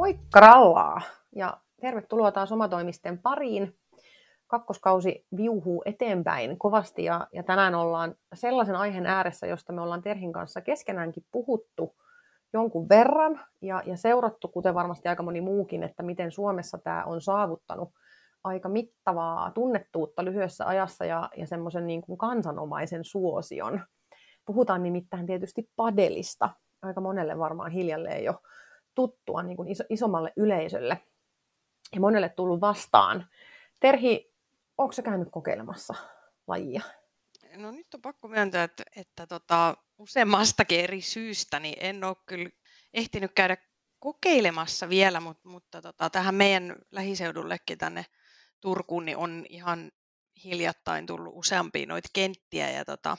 Moikka rallaa ja tervetuloa taas omatoimisten pariin. Kakkoskausi viuhuu eteenpäin kovasti ja, ja tänään ollaan sellaisen aiheen ääressä, josta me ollaan Terhin kanssa keskenäänkin puhuttu jonkun verran ja, ja seurattu, kuten varmasti aika moni muukin, että miten Suomessa tämä on saavuttanut aika mittavaa tunnettuutta lyhyessä ajassa ja, ja semmoisen niin kuin kansanomaisen suosion. Puhutaan nimittäin tietysti padelista. Aika monelle varmaan hiljalleen jo tuttua niin kuin iso, isommalle yleisölle ja monelle tullut vastaan. Terhi, onko se käynyt kokeilemassa lajia? No nyt on pakko myöntää, että, että tota, useammastakin eri syystä niin en ole kyllä ehtinyt käydä kokeilemassa vielä, mutta, mutta tota, tähän meidän lähiseudullekin tänne Turkuun niin on ihan hiljattain tullut useampia noita kenttiä ja tota,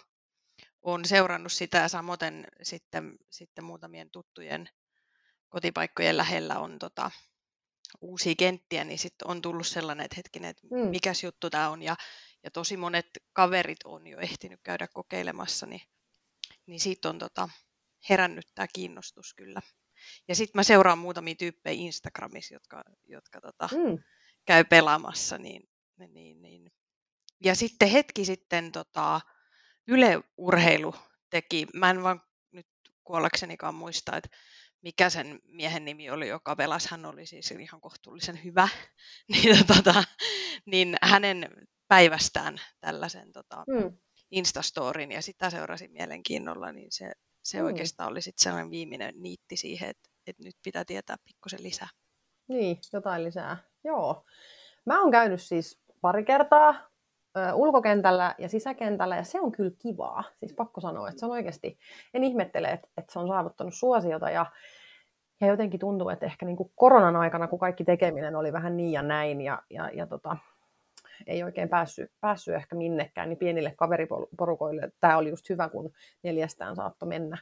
olen seurannut sitä ja samoin sitten, sitten muutamien tuttujen kotipaikkojen lähellä on tota, uusia kenttiä, niin sitten on tullut sellainen, että hetkinen, että mm. mikäs juttu tämä on. Ja, ja tosi monet kaverit on jo ehtinyt käydä kokeilemassa, niin, niin siitä on tota, herännyt tämä kiinnostus kyllä. Ja sitten mä seuraan muutamia tyyppejä Instagramissa, jotka, jotka tota, mm. käy pelaamassa. Niin, niin, niin. Ja sitten hetki sitten tota, Yle Urheilu teki, mä en vaan nyt kuollaksenikaan muista, että mikä sen miehen nimi oli, joka velasi, hän oli siis ihan kohtuullisen hyvä, niin, tota, niin hänen päivästään tällaisen tota, mm. Instastorin ja sitä seurasin mielenkiinnolla, niin se, se mm. oikeastaan oli sitten sellainen viimeinen niitti siihen, että, että nyt pitää tietää pikkusen lisää. Niin, jotain lisää. Joo. Mä oon käynyt siis pari kertaa ulkokentällä ja sisäkentällä, ja se on kyllä kivaa. Siis pakko sanoa, että se on oikeasti, en ihmettele, että, että se on saavuttanut suosiota, ja, ja jotenkin tuntuu, että ehkä niin kuin koronan aikana, kun kaikki tekeminen oli vähän niin ja näin, ja, ja, ja tota, ei oikein päässyt, päässyt ehkä minnekään, niin pienille kaveriporukoille tämä oli just hyvä, kun neljästään saattoi mennä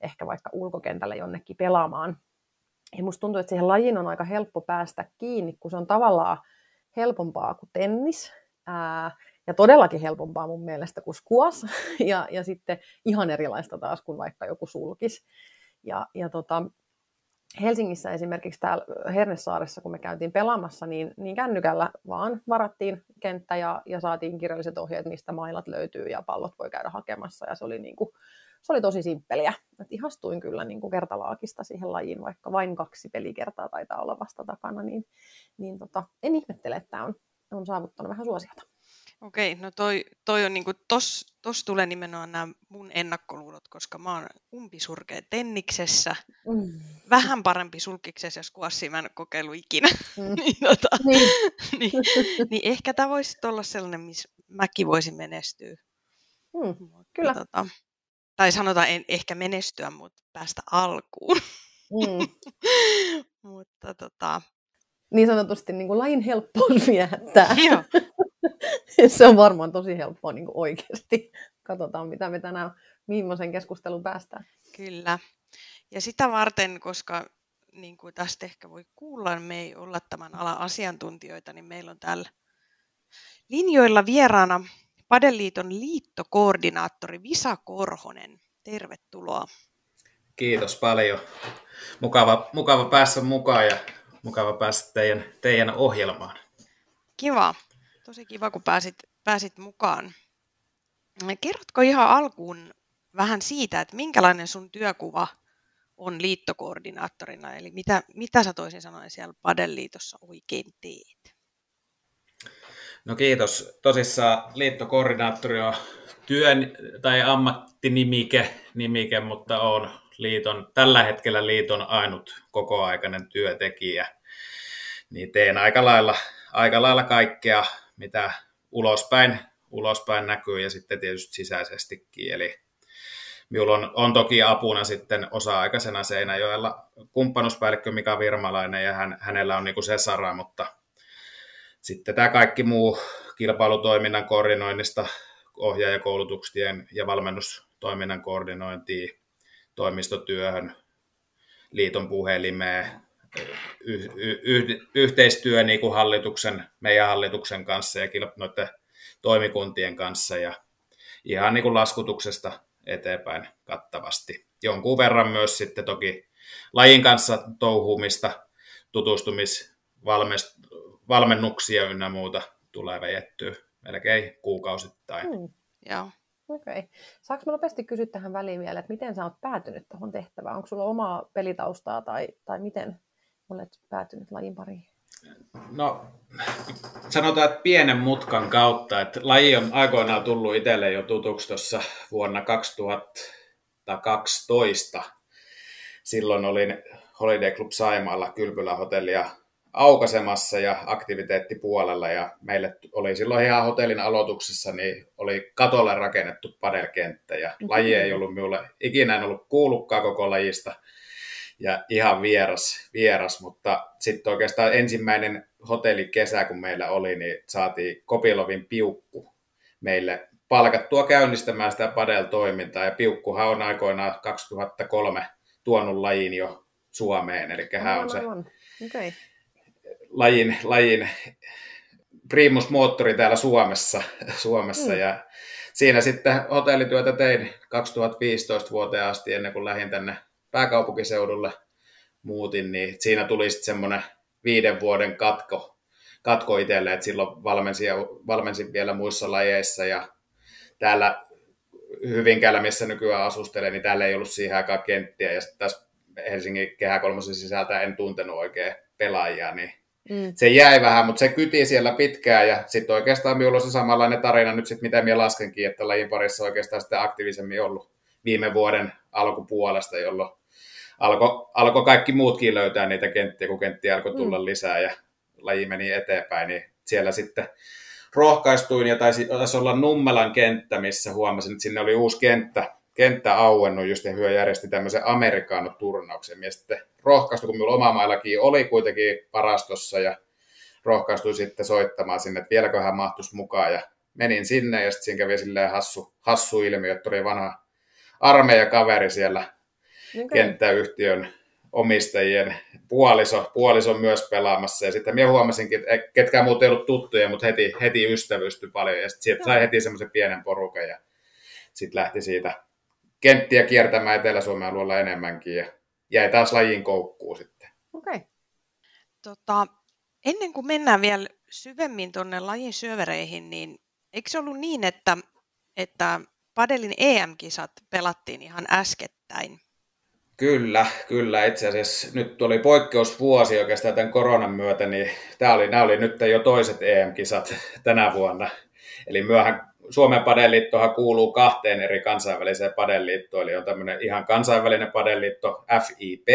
ehkä vaikka ulkokentälle jonnekin pelaamaan. Ja musta tuntuu, että siihen lajiin on aika helppo päästä kiinni, kun se on tavallaan helpompaa kuin tennis. Ää, ja todellakin helpompaa mun mielestä kuin skuas, ja, ja sitten ihan erilaista taas kuin vaikka joku sulkis. Ja, ja tota, Helsingissä esimerkiksi täällä Hernesaaressa, kun me käytiin pelaamassa, niin, niin kännykällä vaan varattiin kenttä ja, ja saatiin kirjalliset ohjeet, mistä mailat löytyy ja pallot voi käydä hakemassa. Ja se oli, niin kuin, se oli tosi simppeliä. Et ihastuin kyllä niin kuin kertalaakista siihen lajiin, vaikka vain kaksi pelikertaa taitaa olla vasta takana, niin, niin tota, en ihmettele, että tämä on, on saavuttanut vähän suosiota. Okei, no toi, toi on niinku, tos, tos tulee nimenomaan nämä mun ennakkoluulot, koska mä oon umpisurkea tenniksessä, mm. vähän parempi sulkiksessa ja skuassia mä en kokeillut ikinä. Mm. niin, tota, niin. niin, niin, ehkä tämä voisi olla sellainen, missä mäkin voisin menestyä. Mm, mutta, kyllä. Tota, tai sanotaan, en ehkä menestyä, mutta päästä alkuun. Mm. mutta tota... Niin sanotusti niin kuin lain helppous viehättää. Joo. se on varmaan tosi helppoa niin kuin oikeasti. Katsotaan, mitä me tänään viimeisen keskustelun päästään. Kyllä. Ja sitä varten, koska niin kuin tästä ehkä voi kuulla, niin me ei olla tämän alan asiantuntijoita, niin meillä on täällä linjoilla vieraana Padeliiton liittokoordinaattori Visa Korhonen. Tervetuloa. Kiitos paljon. Mukava, mukava päästä mukaan ja mukava päästä teidän, teidän ohjelmaan. Kiva. Tosi kiva, kun pääsit, pääsit mukaan. Kerrotko ihan alkuun vähän siitä, että minkälainen sun työkuva on liittokoordinaattorina, eli mitä, mitä sä toisin sanoen siellä Padeliitossa oikein teet? No kiitos. Tosissaan liittokoordinaattori on työn tai ammattinimike, nimike, mutta on liiton, tällä hetkellä liiton ainut kokoaikainen työntekijä. Niin teen aika lailla, aika lailla kaikkea mitä ulospäin, ulospäin näkyy ja sitten tietysti sisäisestikin. Eli minulla on, on toki apuna sitten osa-aikaisena Seinäjoella kumppanuspäällikkö Mika Virmalainen ja hän, hänellä on niin se sara, mutta sitten tämä kaikki muu kilpailutoiminnan koordinoinnista, ohjaajakoulutuksien ja valmennustoiminnan koordinointiin, toimistotyöhön, liiton puhelimeen, y- y- yhteistyö niin kuin hallituksen, meidän hallituksen kanssa ja noiden toimikuntien kanssa ja ihan niin kuin laskutuksesta eteenpäin kattavasti. Jonkun verran myös sitten toki lajin kanssa touhumista, tutustumisvalmennuksia ynnä muuta tulee vejettyä melkein kuukausittain. Hmm. Joo. Okei. Okay. Saanko mä nopeasti kysyä tähän väliin vielä, että miten sä oot päätynyt tuohon tehtävään? Onko sulla omaa pelitaustaa tai, tai miten olet päätynyt lajin pariin? No, sanotaan, että pienen mutkan kautta, että laji on aikoinaan tullut itselle jo tutuksi tuossa vuonna 2012. Silloin olin Holiday Club Saimaalla kylpylähotellia aukasemassa ja aktiviteettipuolella ja meille oli silloin ihan hotellin aloituksessa, niin oli katolle rakennettu padelkenttä ja mm-hmm. laji ei ollut minulle ikinä en ollut kuullutkaan koko lajista ja ihan vieras, vieras mutta sitten oikeastaan ensimmäinen hotellikesä, kun meillä oli, niin saatiin Kopilovin piukku meille palkattua käynnistämään sitä padel-toimintaa, ja piukkuhan on aikoinaan 2003 tuonut lajin jo Suomeen, eli hän on se okay. lajin, lajin primusmoottori täällä Suomessa, Suomessa mm. ja siinä sitten hotellityötä tein 2015 vuoteen asti ennen kuin lähdin tänne pääkaupunkiseudulle muutin, niin siinä tuli sitten semmoinen viiden vuoden katko, katko itselle, että silloin valmensin, valmensin vielä muissa lajeissa ja täällä Hyvinkäällä, missä nykyään asustelen, niin täällä ei ollut siihen aikaan kenttiä ja tässä Helsingin kehä kolmosen sisältä en tuntenut oikein pelaajia, niin mm. se jäi vähän, mutta se kyti siellä pitkään ja sitten oikeastaan minulla on se samanlainen tarina nyt sitten, mitä minä laskenkin, että lajin parissa oikeastaan sitten aktiivisemmin ollut viime vuoden alkupuolesta, jolloin alkoi alko kaikki muutkin löytää niitä kenttiä, kun kenttiä alkoi tulla mm. lisää ja laji meni eteenpäin, niin siellä sitten rohkaistuin ja taisi, taisi olla Nummelan kenttä, missä huomasin, että sinne oli uusi kenttä, kenttä auennut just ja hyö järjesti tämmöisen Amerikaano-turnauksen. Ja sitten rohkaistu, kun minulla oma maillakin oli kuitenkin parastossa ja rohkaistuin sitten soittamaan sinne, että vieläkö hän mahtuisi mukaan. Ja menin sinne ja sitten siinä kävi silleen hassu, hassu ilmiö, että oli vanha armeijakaveri siellä okay. kenttäyhtiön omistajien puoliso, puoliso myös pelaamassa. Ja sitten minä huomasinkin, että ketkään muut ei ollut tuttuja, mutta heti, heti ystävystyi paljon. Ja sitten sai heti semmoisen pienen porukan ja sitten lähti siitä kenttiä kiertämään Etelä-Suomen alueella enemmänkin ja jäi taas lajin koukkuun sitten. Okei. Okay. Tota, ennen kuin mennään vielä syvemmin tuonne lajin syövereihin, niin eikö se ollut niin, että, että Padelin EM-kisat pelattiin ihan äskettäin? Kyllä, kyllä. Itse asiassa nyt oli poikkeusvuosi oikeastaan tämän koronan myötä, niin tämä oli, nämä oli nyt jo toiset EM-kisat tänä vuonna. Eli myöhän Suomen padeliittohan kuuluu kahteen eri kansainväliseen padeliittoon, eli on tämmöinen ihan kansainvälinen padeliitto FIP,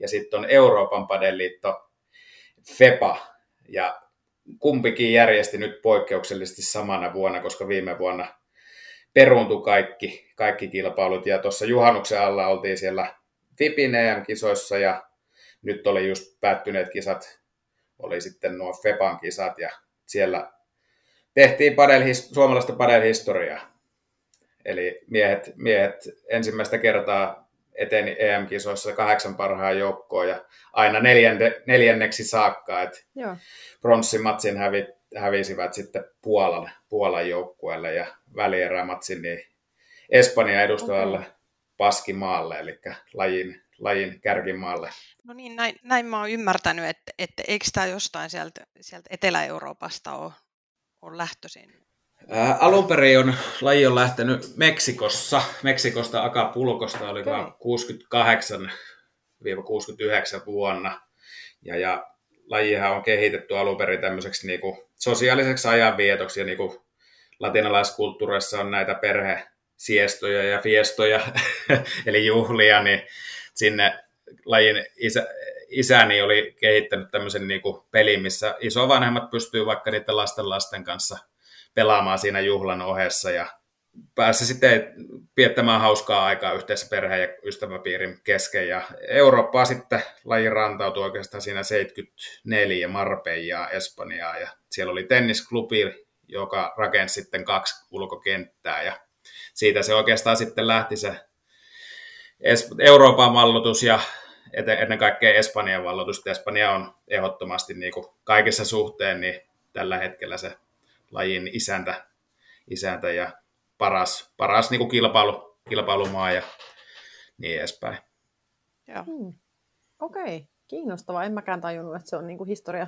ja sitten on Euroopan padeliitto FEPA, ja kumpikin järjesti nyt poikkeuksellisesti samana vuonna, koska viime vuonna peruuntui kaikki, kaikki kilpailut, ja tuossa juhannuksen alla oltiin siellä FIPin EM-kisoissa, ja nyt oli just päättyneet kisat, oli sitten nuo FEPAn kisat, ja siellä tehtiin padelhis- suomalaista padelhistoriaa. Eli miehet, miehet ensimmäistä kertaa eteni EM-kisoissa kahdeksan parhaan joukkoon ja aina neljänne, neljänneksi saakka, että pronssimatsin hävi, hävisivät sitten Puolan, Puolan joukkueelle ja välierämatsin niin Espanja edustavalle okay. Paskimaalle, eli lajin, lajin kärkimaalle. No niin, näin, näin mä oon ymmärtänyt, että, että eikö tämä jostain sieltä, sieltä Etelä-Euroopasta ole on lähtöisin? Ää, alun perin on, laji on lähtenyt Meksikossa, Meksikosta Acapulcosta, oli okay. 68-69 vuonna. Ja, ja lajihan on kehitetty alun perin tämmöiseksi niinku sosiaaliseksi ajanvietoksi ja niinku latinalaiskulttuurissa on näitä perhesiestoja ja fiestoja, eli juhlia, niin sinne lajin isä, isäni oli kehittänyt tämmöisen niin kuin pelin, missä isovanhemmat pystyy vaikka niiden lasten lasten kanssa pelaamaan siinä juhlan ohessa ja päässä sitten viettämään hauskaa aikaa yhteensä perheen ja ystäväpiirin kesken. Ja Eurooppaa sitten laji rantautui oikeastaan siinä 74 Marbejaa Espanjaa ja siellä oli tennisklubi, joka rakensi sitten kaksi ulkokenttää ja siitä se oikeastaan sitten lähti se Euroopan mallutus ja ennen kaikkea Espanjan valloitusta. Espanja on ehdottomasti niin kuin kaikessa suhteen niin tällä hetkellä se lajin isäntä, isäntä ja paras, paras niin kuin kilpailu, kilpailumaa ja niin edespäin. Hmm. Okei. Okay. Kiinnostavaa. En mäkään tajunnut, että se on niin kuin historia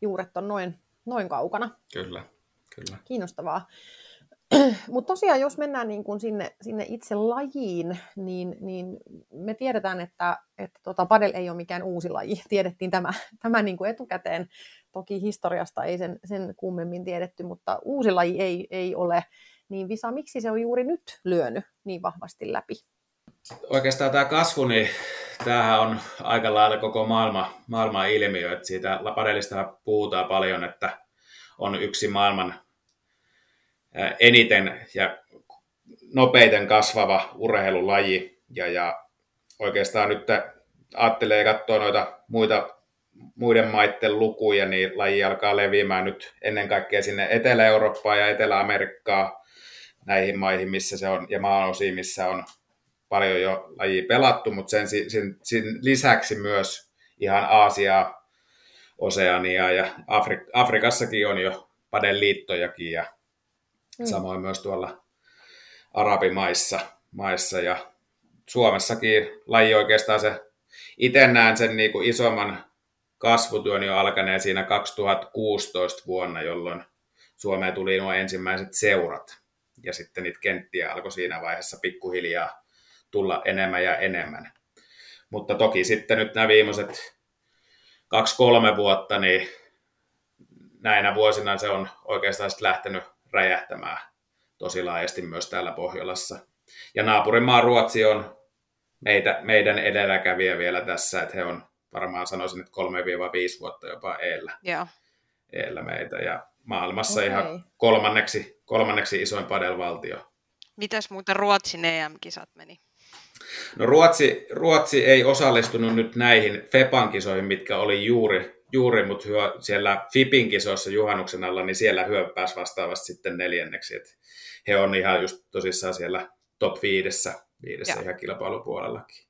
juuret on noin, noin kaukana. Kyllä, kyllä. Kiinnostavaa. Mutta tosiaan, jos mennään niin kuin sinne, sinne itse lajiin, niin, niin me tiedetään, että, että tota, padel ei ole mikään uusi laji. Tiedettiin tämä, tämä niin kuin etukäteen. Toki historiasta ei sen, sen kummemmin tiedetty, mutta uusi laji ei, ei ole. Niin Visa, miksi se on juuri nyt lyönyt niin vahvasti läpi? Oikeastaan tämä kasvu, niin tämähän on aika lailla koko maailma, maailman ilmiö. Että siitä padelista puhutaan paljon, että on yksi maailman eniten ja nopeiten kasvava urheilulaji. Ja, ja oikeastaan nyt ajattelee katsoa noita muita, muiden maiden lukuja, niin laji alkaa leviämään nyt ennen kaikkea sinne Etelä-Eurooppaan ja Etelä-Amerikkaan näihin maihin, missä se on, ja maanosiin, missä on paljon jo laji pelattu, mutta sen, sen, sen lisäksi myös ihan Aasiaa, Oseania ja Afri- Afrikassakin on jo padeliittojakin ja Mm. Samoin myös tuolla arabimaissa maissa ja Suomessakin laji oikeastaan se, itse näen sen niin kuin isomman kasvutyön jo alkaneen siinä 2016 vuonna, jolloin Suomeen tuli nuo ensimmäiset seurat. Ja sitten niitä kenttiä alkoi siinä vaiheessa pikkuhiljaa tulla enemmän ja enemmän. Mutta toki sitten nyt nämä viimeiset kaksi-kolme vuotta, niin näinä vuosina se on oikeastaan lähtenyt räjähtämään tosi laajasti myös täällä Pohjolassa. Ja naapurimaa Ruotsi on meitä, meidän edelläkävijä vielä tässä, että he on varmaan sanoisin, että 3-5 vuotta jopa eellä, yeah. eellä meitä. Ja maailmassa okay. ihan kolmanneksi, kolmanneksi isoin padelvaltio. Mitäs muuten Ruotsin EM-kisat meni? No Ruotsi, Ruotsi ei osallistunut nyt näihin FEPAN-kisoihin, mitkä oli juuri juuri, mutta hyö, siellä FIPin kisoissa juhannuksen alla, niin siellä hyö pääsi vastaavasti sitten neljänneksi. Et he on ihan just tosissaan siellä top viidessä, viidessä ja. ihan kilpailupuolellakin.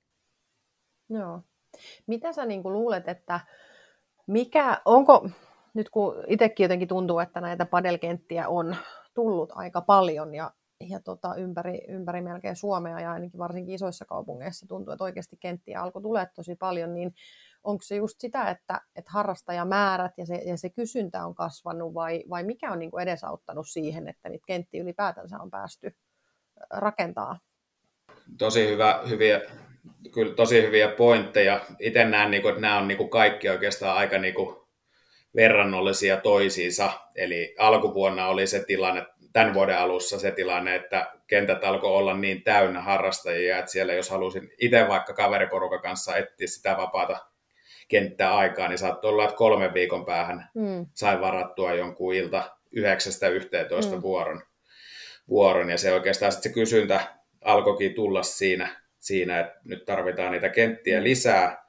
Joo. Mitä sä niin luulet, että mikä, onko, nyt kun itsekin jotenkin tuntuu, että näitä padelkenttiä on tullut aika paljon ja, ja tota, ympäri, ympäri melkein Suomea ja ainakin varsinkin isoissa kaupungeissa tuntuu, että oikeasti kenttiä alkoi tulee tosi paljon, niin onko se just sitä, että, että harrastajamäärät ja se, ja se kysyntä on kasvanut vai, vai mikä on niin kuin edesauttanut siihen, että niitä kenttiä ylipäätänsä on päästy rakentaa? Tosi hyvä, hyviä, kyllä tosi hyviä pointteja. Itse näen, niin kuin, että nämä on niin kuin kaikki oikeastaan aika niin kuin verrannollisia toisiinsa. Eli alkuvuonna oli se tilanne, tämän vuoden alussa se tilanne, että kentät alkoi olla niin täynnä harrastajia, että siellä jos halusin itse vaikka kaveriporukan kanssa etsiä sitä vapaata kenttää aikaa, niin saattoi olla, että kolmen viikon päähän mm. sai varattua jonkun ilta 9-11 mm. vuoron, vuoron. Ja se oikeastaan sitten se kysyntä alkoikin tulla siinä, siinä, että nyt tarvitaan niitä kenttiä mm. lisää.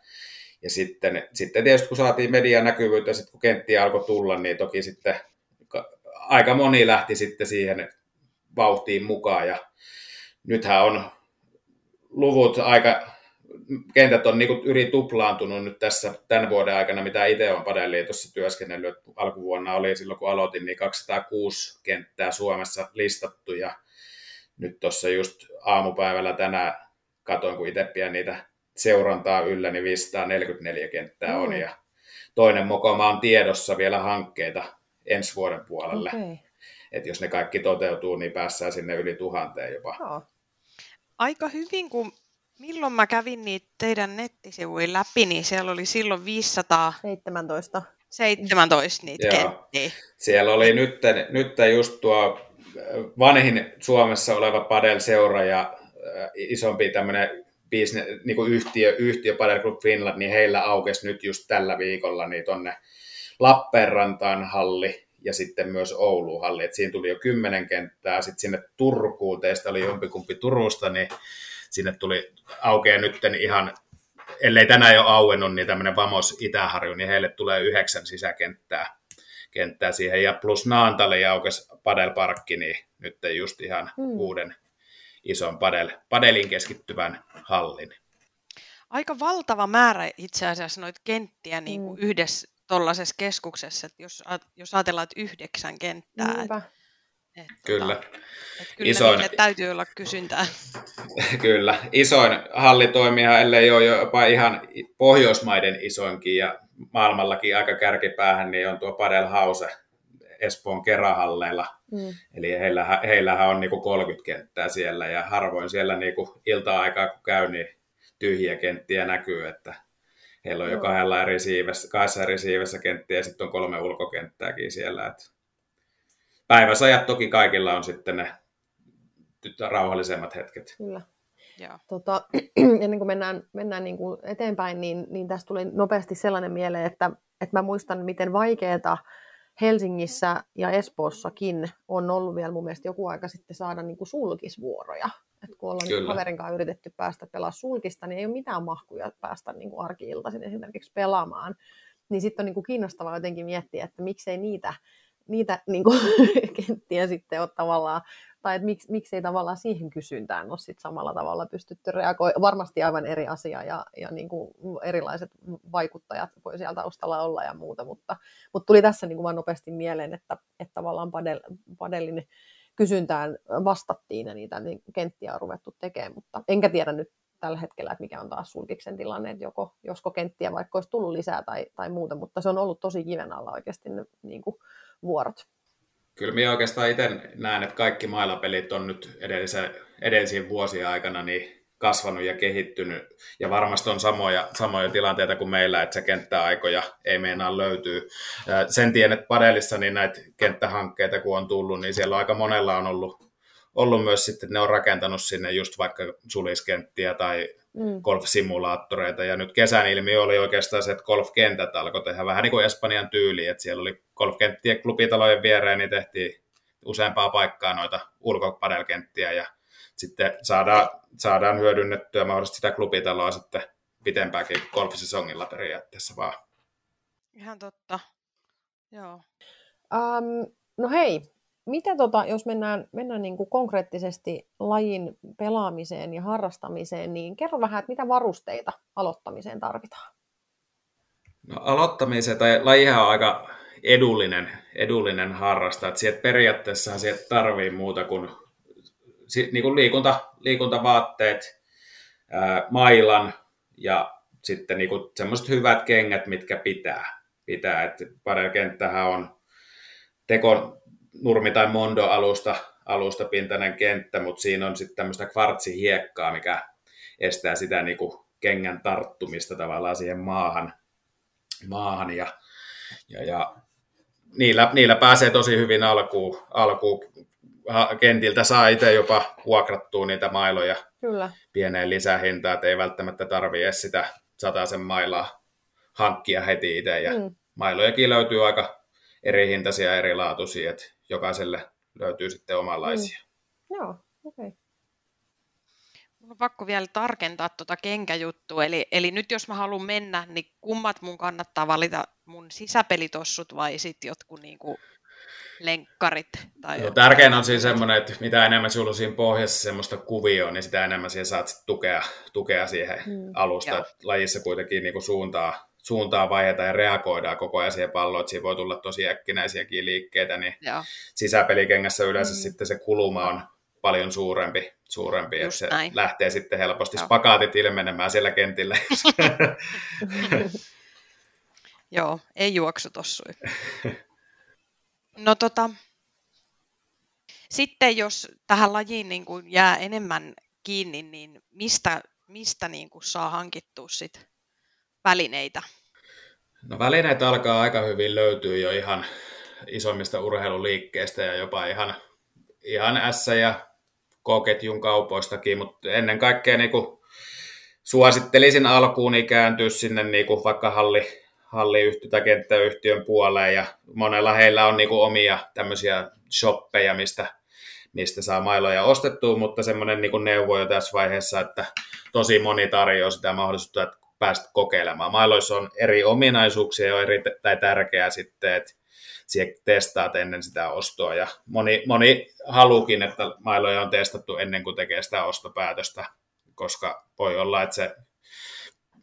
Ja sitten, sitten tietysti kun saatiin median näkyvyyttä, sitten kun kenttiä alkoi tulla, niin toki sitten aika moni lähti sitten siihen vauhtiin mukaan. Ja nythän on luvut aika kentät on niin yli tuplaantunut nyt tässä tämän vuoden aikana, mitä itse olen Padeliitossa työskennellyt. Alkuvuonna oli silloin, kun aloitin, niin 206 kenttää Suomessa listattu ja nyt tuossa just aamupäivällä tänään katoin, kun itse pian niitä seurantaa yllä, niin 544 kenttää on mm. ja toinen mokoma on tiedossa vielä hankkeita ensi vuoden puolelle. Okay. Että jos ne kaikki toteutuu, niin päässään sinne yli tuhanteen jopa. Oh. Aika hyvin, kun Milloin mä kävin niitä teidän nettisivuja läpi, niin siellä oli silloin 517 17 niitä kenttiä. Siellä oli nyt, nyt just tuo äh, vanhin Suomessa oleva Padel-seura ja äh, isompi tämmöinen business, niin kuin yhtiö, yhtiö Padel Club Finland, niin heillä aukesi nyt just tällä viikolla niin tonne Lappeenrantaan halli ja sitten myös Ouluun halli. Et siinä tuli jo kymmenen kenttää, sitten sinne Turkuun, teistä oli jompikumpi Turusta, niin sinne tuli aukeaa nyt ihan, ellei tänään jo auennut, niin tämmöinen Vamos Itäharju, niin heille tulee yhdeksän sisäkenttää kenttää siihen. Ja plus Naantalle aukesi padelparkki, niin nyt just ihan mm. uuden ison padel, padelin keskittyvän hallin. Aika valtava määrä itse asiassa noita kenttiä niin kuin mm. yhdessä tuollaisessa keskuksessa, että jos, jos ajatellaan, että yhdeksän kenttää, että Et, Kyllä. Tota, et kyllä Isoin... niille täytyy olla kysyntää. Kyllä. Isoin hallitoimija, ellei ole jopa ihan Pohjoismaiden isoinkin ja maailmallakin aika kärkipäähän, niin on tuo Padel House Espoon kerähalleilla. Mm. Eli heillähän, heillähän on niinku 30 kenttää siellä ja harvoin siellä niinku ilta-aikaa kun käy, niin tyhjiä kenttiä näkyy, että heillä on jo kahdella eri siivessä, kahdessa eri siivessä kenttiä ja sitten on kolme ulkokenttääkin siellä. Että päiväsajat toki kaikilla on sitten ne rauhallisemmat hetket. Kyllä. Tota, ennen kuin mennään, mennään niin kuin eteenpäin, niin, niin tästä tuli nopeasti sellainen mieleen, että, että mä muistan, miten vaikeaa Helsingissä ja Espoossakin on ollut vielä mun mielestä joku aika sitten saada niin kuin sulkisvuoroja. Et kun ollaan Kyllä. kaverin kanssa yritetty päästä pelaamaan sulkista, niin ei ole mitään mahkuja päästä niin kuin arki-iltaisin esimerkiksi pelaamaan. Niin sitten on niin kuin kiinnostavaa jotenkin miettiä, että miksei niitä, niitä niin kuin, kenttiä sitten ole tavallaan tai että miksi, miksei tavallaan siihen kysyntään ole sit samalla tavalla pystytty reagoimaan. Varmasti aivan eri asia ja, ja niin kuin erilaiset vaikuttajat voi siellä taustalla olla ja muuta, mutta, mutta tuli tässä niin kuin vaan nopeasti mieleen, että, että tavallaan padel, kysyntään vastattiin ja niitä niin kenttiä on ruvettu tekemään, mutta enkä tiedä nyt tällä hetkellä, että mikä on taas sulkiksen tilanne, että joko, josko kenttiä vaikka olisi tullut lisää tai, tai muuta, mutta se on ollut tosi kiven alla oikeasti ne niin kuin, vuorot. Kyllä minä oikeastaan itse näen, että kaikki mailapelit on nyt edellisen, edellisiin vuosien aikana niin kasvanut ja kehittynyt. Ja varmasti on samoja, samoja tilanteita kuin meillä, että se kenttäaikoja ei meinaa löytyy. Sen tiedän, että Padelissa niin näitä kenttähankkeita kun on tullut, niin siellä aika monella on ollut, ollut myös sitten, ne on rakentanut sinne just vaikka suliskenttiä tai mm. golf-simulaattoreita. Ja nyt kesän ilmiö oli oikeastaan se, että golfkentät alkoi tehdä vähän niin kuin Espanjan tyyli, että siellä oli golfkenttien klubitalojen viereen, niin tehtiin useampaa paikkaa noita ulkopadelkenttiä ja sitten saadaan, saadaan hyödynnettyä mahdollisesti sitä klubitaloa sitten pitempäänkin golfisesongilla periaatteessa vaan. Ihan totta. Joo. Um, no hei, mitä tota, jos mennään, mennään niin kuin konkreettisesti lajin pelaamiseen ja harrastamiseen, niin kerro vähän, että mitä varusteita aloittamiseen tarvitaan? No, aloittamiseen, tai lajihan on aika edullinen, edullinen harrasta, että sieltä periaatteessa sieltä tarvii muuta kuin, niin kuin liikunta, liikuntavaatteet, ää, mailan ja sitten niin semmoiset hyvät kengät, mitkä pitää. pitää. Että kenttähän on tekon, nurmi- tai mondo-alusta alusta pintainen kenttä, mutta siinä on sitten tämmöistä kvartsihiekkaa, mikä estää sitä niin kuin kengän tarttumista tavallaan siihen maahan. maahan ja, ja, ja niillä, niillä, pääsee tosi hyvin alkuun. alkuun. Kentiltä saa itse jopa vuokrattua niitä mailoja Kyllä. pieneen lisähintaan, että ei välttämättä tarvitse edes sitä sen mailaa hankkia heti itse. Ja mm. Mailojakin löytyy aika eri hintaisia ja erilaatuisia, että jokaiselle löytyy sitten omanlaisia. Mm. Joo, okei. Okay. Mun on pakko vielä tarkentaa tuota kenkäjuttua. Eli, eli nyt jos mä haluan mennä, niin kummat mun kannattaa valita mun sisäpelitossut vai sitten jotkut niinku lenkkarit? Tai no, tärkein on siis semmoinen, että mitä enemmän sulla on siinä pohjassa semmoista kuvioa, niin sitä enemmän siihen saat tukea, tukea siihen mm. alusta. Lajissa kuitenkin niin kuin suuntaa suuntaa vaiheita ja reagoidaan koko ajan siihen palloon, että siinä voi tulla tosi äkkinäisiäkin liikkeitä, niin Joo. sisäpelikengässä yleensä mm. sitten se kuluma on paljon suurempi, suurempi että se näin. lähtee sitten helposti Joo. spakaatit ilmenemään siellä kentillä. Joo, ei juoksu tossui. No tota, sitten jos tähän lajiin niin kuin jää enemmän kiinni, niin mistä, mistä niin kuin saa hankittua sit välineitä? No välineitä alkaa aika hyvin löytyä jo ihan isommista urheiluliikkeistä ja jopa ihan, ihan S- ja K-ketjun kaupoistakin, mutta ennen kaikkea niin kuin suosittelisin alkuun niin kääntyä sinne niin kuin vaikka halli, halliyhtiö tai kenttäyhtiön puoleen ja monella heillä on niin kuin omia tämmöisiä shoppeja, mistä, mistä saa mailoja ostettua, mutta semmoinen niin neuvo jo tässä vaiheessa, että tosi moni tarjoaa sitä mahdollisuutta, että päästä kokeilemaan. Mailoissa on eri ominaisuuksia jo erittäin tärkeää sitten, että siihen testaat ennen sitä ostoa. Ja moni, moni haluukin, että mailoja on testattu ennen kuin tekee sitä ostopäätöstä, koska voi olla, että se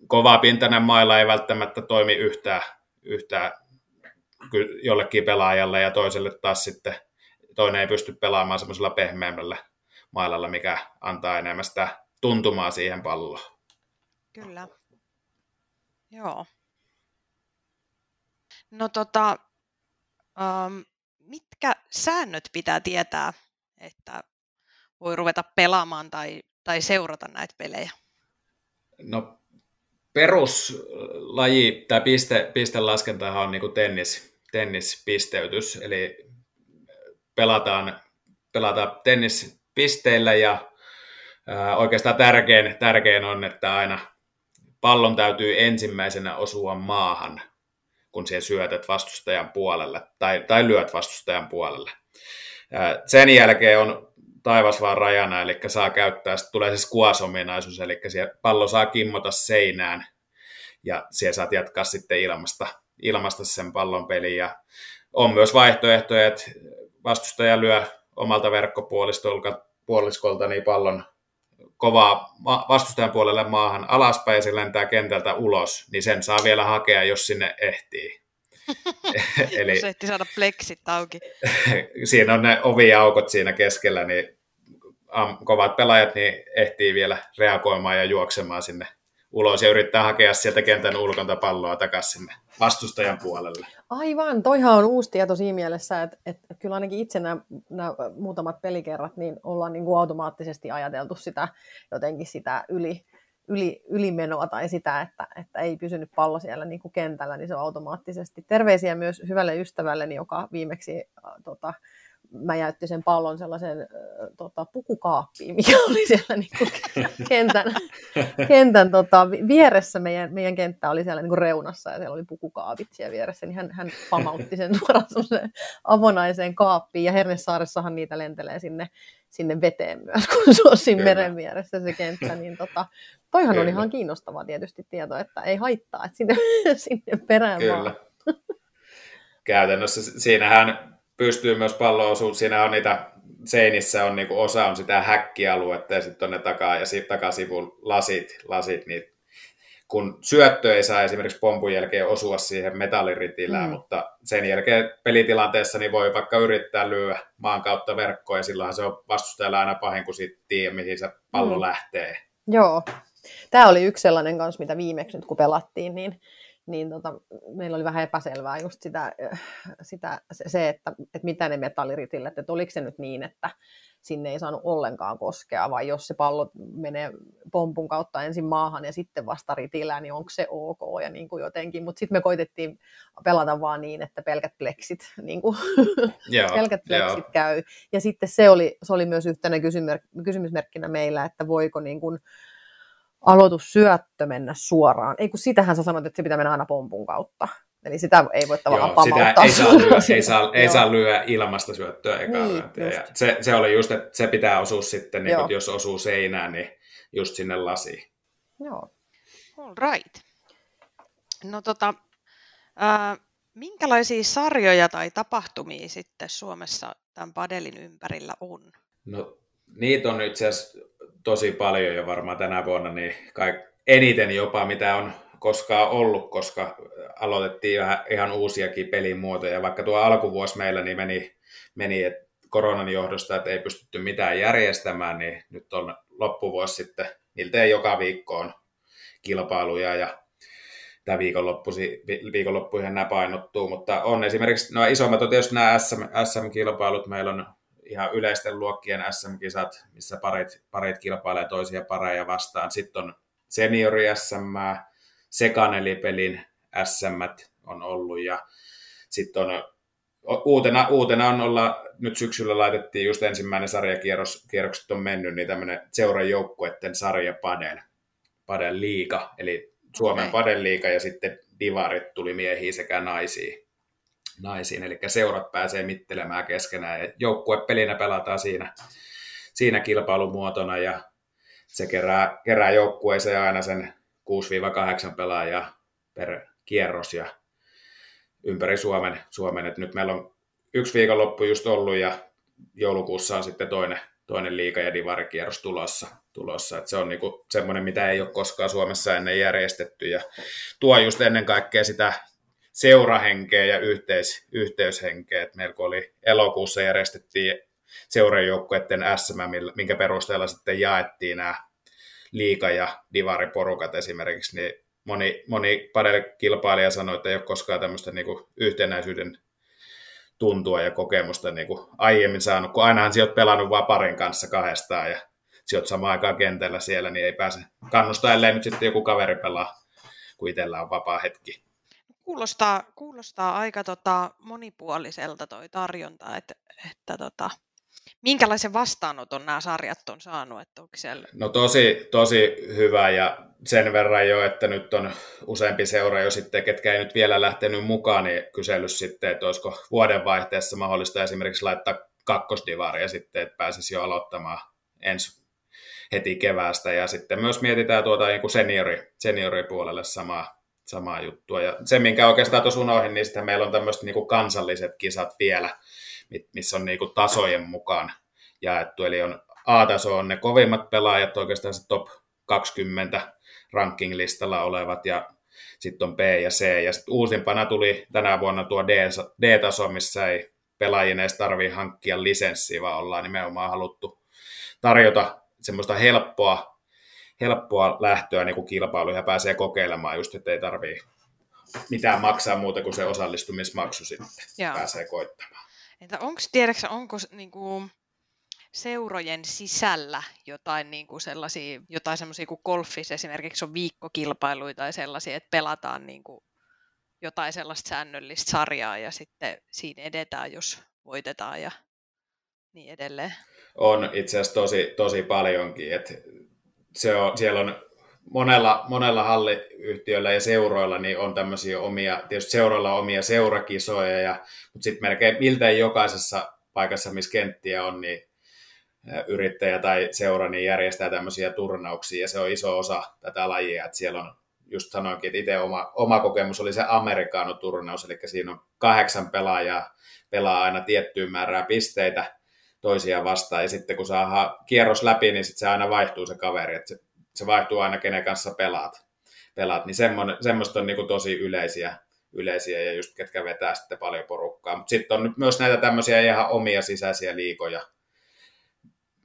kova pintainen maila ei välttämättä toimi yhtään, yhtään jollekin pelaajalle ja toiselle taas sitten toinen ei pysty pelaamaan semmoisella pehmeämmällä mailalla, mikä antaa enemmän sitä tuntumaa siihen palloon. Kyllä. Joo. No tota, um, mitkä säännöt pitää tietää, että voi ruveta pelaamaan tai, tai seurata näitä pelejä? No peruslaji tai piste, pistelaskentahan on niin tennis, tennispisteytys, eli pelataan, pelataan tennispisteillä ja ää, oikeastaan tärkein, tärkein on, että aina pallon täytyy ensimmäisenä osua maahan, kun siihen syötät vastustajan puolelle tai, tai lyöt vastustajan puolelle. Ää, sen jälkeen on taivas vaan rajana, eli saa käyttää, sitten tulee se squash-ominaisuus, eli pallo saa kimmota seinään, ja siellä saat jatkaa sitten ilmasta, ilmasta sen pallon peliin, ja on myös vaihtoehtoja, että vastustaja lyö omalta verkkopuoliskolta niin pallon kovaa vastustajan puolelle maahan alaspäin ja se lentää kentältä ulos, niin sen saa vielä hakea, jos sinne ehtii. Eli, jos ehti saada pleksit auki. siinä on ne oviaukot siinä keskellä, niin kovat pelaajat niin ehtii vielä reagoimaan ja juoksemaan sinne ulos ja yrittää hakea sieltä kentän ulkonta palloa takaisin sinne vastustajan puolelle. Aivan, toihan on uusi tieto siinä mielessä, että, että kyllä ainakin itse nämä, nämä muutamat pelikerrat, niin ollaan niin kuin automaattisesti ajateltu sitä jotenkin sitä yli, yli, ylimenoa tai sitä, että, että ei pysynyt pallo siellä niin kuin kentällä, niin se on automaattisesti. Terveisiä myös hyvälle ystävälleni, joka viimeksi äh, tota, mä jäytti sen pallon sellaisen äh, tota, pukukaappiin, mikä oli siellä niin kuin, kentän, kentän tota, vieressä. Meidän, meidän kenttä oli siellä niin kuin reunassa ja siellä oli pukukaapit siellä vieressä, niin hän, hän pamautti sen suoraan avonaiseen kaappiin. Ja Hernesaaressahan niitä lentelee sinne, sinne veteen myös, kun se on siinä Kyllä. meren vieressä se kenttä. Niin tota, toihan Kyllä. on ihan kiinnostavaa tietysti tieto, että ei haittaa, että sinne, sinne perään Kyllä. vaan. Käytännössä siinähän pystyy myös pallo osuus, siinä on niitä seinissä on niinku osa on sitä häkkialuetta ja sitten on ne takaa ja sitten takasivun lasit, lasit niin kun syöttö ei saa esimerkiksi pompun jälkeen osua siihen metalliritilään, mm. mutta sen jälkeen pelitilanteessa niin voi vaikka yrittää lyödä maan kautta verkkoa ja silloinhan se on vastustajalla aina pahin, kun sitten tiedä, mihin se pallo mm. lähtee. Joo. Tämä oli yksi sellainen kanssa, mitä viimeksi nyt kun pelattiin, niin niin tota, meillä oli vähän epäselvää just sitä, sitä se, että, että mitä ne metalliritillet, että oliko se nyt niin, että sinne ei saanut ollenkaan koskea, vai jos se pallo menee pompun kautta ensin maahan ja sitten vasta ritilään, niin onko se ok ja niin kuin jotenkin, mutta sitten me koitettiin pelata vaan niin, että pelkät pleksit, niin kuin, joo, pelkät pleksit joo. käy. Ja sitten se oli, se oli myös yhtenä kysymysmerkkinä meillä, että voiko niin kuin, aloitussyöttö mennä suoraan. Ei kun sitähän sä sanoit, että se pitää mennä aina pompun kautta. Eli sitä ei voi tavallaan Joo, pamauttaa. Sitä ei saa lyö, ei saa, ei saa lyö ilmasta syöttöä eka niin, ja se, se, oli just, että se pitää osua sitten, niin kun, jos osuu seinään, niin just sinne lasiin. Joo. All right. No tota, äh, minkälaisia sarjoja tai tapahtumia sitten Suomessa tämän padelin ympärillä on? No niitä on itse asiassa tosi paljon jo varmaan tänä vuonna, niin kaik, eniten jopa mitä on koskaan ollut, koska aloitettiin vähän ihan uusiakin pelimuotoja. Vaikka tuo alkuvuosi meillä niin meni, meni et koronan johdosta, että ei pystytty mitään järjestämään, niin nyt on loppuvuosi sitten miltei joka viikko on kilpailuja ja tämä viikonloppuihin viikonloppuihin nämä painottuu, mutta on esimerkiksi, no isommat on tietysti nämä SM, SM-kilpailut, meillä on ihan yleisten luokkien SM-kisat, missä parit, parit kilpailee toisia pareja vastaan. Sitten on seniori SM, sekanelipelin SM on ollut ja sitten on uutena, uutena on olla, nyt syksyllä laitettiin just ensimmäinen sarjakierros, kierrokset on mennyt, niin tämmöinen seuran joukkueiden sarja Padel, Padel liiga, eli Suomen okay. Padel liiga ja sitten divarit tuli miehiä sekä naisiin naisiin, eli seurat pääsee mittelemään keskenään ja joukkuepelinä pelataan siinä, siinä kilpailumuotona ja se kerää, kerää joukkueeseen aina sen 6-8 pelaajaa per kierros ja ympäri Suomen, Suomen. Et nyt meillä on yksi viikonloppu just ollut ja joulukuussa on sitten toinen, toinen liiga- ja divarikierros tulossa. tulossa. Et se on niinku semmoinen, mitä ei ole koskaan Suomessa ennen järjestetty ja tuo just ennen kaikkea sitä seurahenkeä ja yhteis, yhteyshenkeä. Meillä oli elokuussa järjestettiin seurajoukkueiden SM, minkä perusteella sitten jaettiin nämä liika- ja divariporukat esimerkiksi, niin moni, moni kilpailija sanoi, että ei ole koskaan tämmöistä niin kuin yhtenäisyyden tuntua ja kokemusta niin kuin aiemmin saanut, kun ainahan sä oot pelannut vaan parin kanssa kahdestaan ja sä oot samaan aikaan kentällä siellä, niin ei pääse kannustaa, ellei nyt sitten joku kaveri pelaa, kun itsellä on vapaa hetki. Kuulostaa, kuulostaa aika tota, monipuoliselta toi tarjonta, että, että tota, minkälaisen vastaanoton nämä sarjat on saanut? Että onko siellä... No tosi, tosi hyvä ja sen verran jo, että nyt on useampi seura jo sitten, ketkä ei nyt vielä lähtenyt mukaan, niin kysellyt sitten, että olisiko vuodenvaihteessa mahdollista esimerkiksi laittaa kakkosdivaria sitten, että pääsisi jo aloittamaan ensi heti keväästä ja sitten myös mietitään tuota niin kuin seniori, senioripuolelle samaa, samaa juttua. Ja se, minkä oikeastaan tuossa unohdin, niin sitten meillä on tämmöiset niin kuin kansalliset kisat vielä, missä on niin kuin tasojen mukaan jaettu. Eli on A-taso on ne kovimmat pelaajat, oikeastaan se top 20 ranking-listalla olevat, ja sitten on B ja C. Ja sitten uusimpana tuli tänä vuonna tuo D-taso, missä ei pelaajien edes tarvitse hankkia lisenssiä, vaan ollaan nimenomaan haluttu tarjota semmoista helppoa, helppoa lähtöä niin kuin kilpailuun ja pääsee kokeilemaan just, että ei tarvii mitään maksaa muuta kuin se osallistumismaksu sitten Joo. pääsee koittamaan. Entä onko, tiedätkö, onko niin kuin seurojen sisällä jotain niin kuin sellaisia, jotain semmoisia kuin golfissa esimerkiksi on viikkokilpailuita tai sellaisia, että pelataan niin kuin jotain sellaista säännöllistä sarjaa ja sitten siinä edetään, jos voitetaan ja niin edelleen. On itse asiassa tosi, tosi paljonkin. että se on, siellä on monella, monella halliyhtiöllä ja seuroilla niin on tämmöisiä omia, tietysti seuroilla on omia seurakisoja, ja, mutta sitten melkein miltei jokaisessa paikassa, missä kenttiä on, niin yrittäjä tai seura niin järjestää tämmöisiä turnauksia, ja se on iso osa tätä lajia, että siellä on just sanoinkin, että itse oma, oma kokemus oli se Amerikaano-turnaus, eli siinä on kahdeksan pelaajaa, pelaa aina tiettyyn määrää pisteitä toisia vastaan, ja sitten kun saa kierros läpi, niin sitten se aina vaihtuu se kaveri, että se se vaihtuu aina kenen kanssa pelaat. pelaat niin semmoista on niin tosi yleisiä, yleisiä ja just ketkä vetää sitten paljon porukkaa. Mutta sitten on nyt myös näitä tämmöisiä ihan omia sisäisiä liikoja,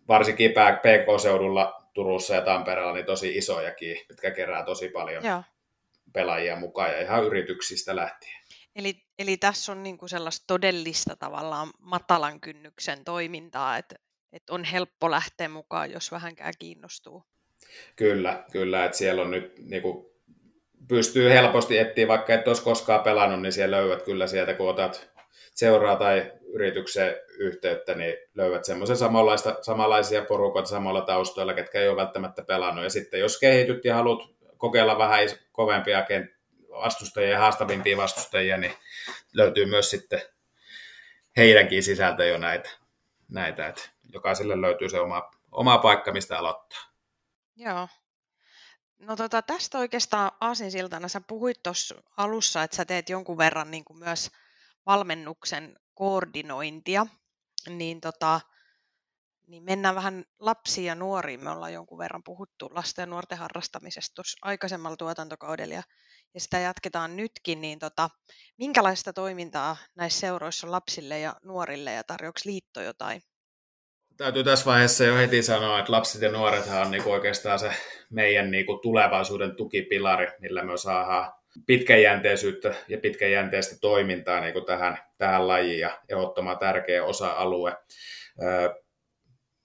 varsinkin PK-seudulla Turussa ja Tampereella niin tosi isojakin, jotka kerää tosi paljon Joo. pelaajia mukaan ja ihan yrityksistä lähtien. Eli, eli tässä on niinku sellaista todellista tavallaan matalan kynnyksen toimintaa, että, että on helppo lähteä mukaan, jos vähänkään kiinnostuu. Kyllä, kyllä, että siellä on nyt niin kuin, pystyy helposti etsiä, vaikka et olisi koskaan pelannut, niin siellä löydät kyllä sieltä, kun otat seuraa tai yrityksen yhteyttä, niin löydät semmoisen samanlaista, samanlaisia porukoita samalla taustoilla, ketkä ei ole välttämättä pelannut. Ja sitten jos kehityt ja haluat kokeilla vähän kovempia vastustajia ja haastavimpia vastustajia, niin löytyy myös sitten heidänkin sisältä jo näitä, näitä että jokaiselle löytyy se oma, oma paikka, mistä aloittaa. Joo. No tota, tästä oikeastaan aasinsiltana sä puhuit tuossa alussa, että sä teet jonkun verran niin kuin myös valmennuksen koordinointia, niin, tota, niin mennään vähän lapsiin ja nuoriin. Me ollaan jonkun verran puhuttu lasten ja nuorten harrastamisesta tuossa aikaisemmalla tuotantokaudella ja, ja sitä jatketaan nytkin, niin tota, minkälaista toimintaa näissä seuroissa on lapsille ja nuorille ja tarjoako liitto jotain täytyy tässä vaiheessa jo heti sanoa, että lapset ja nuorethan on niinku oikeastaan se meidän niinku tulevaisuuden tukipilari, millä me saadaan pitkäjänteisyyttä ja pitkäjänteistä toimintaa niinku tähän, tähän lajiin ja ehdottoman tärkeä osa-alue.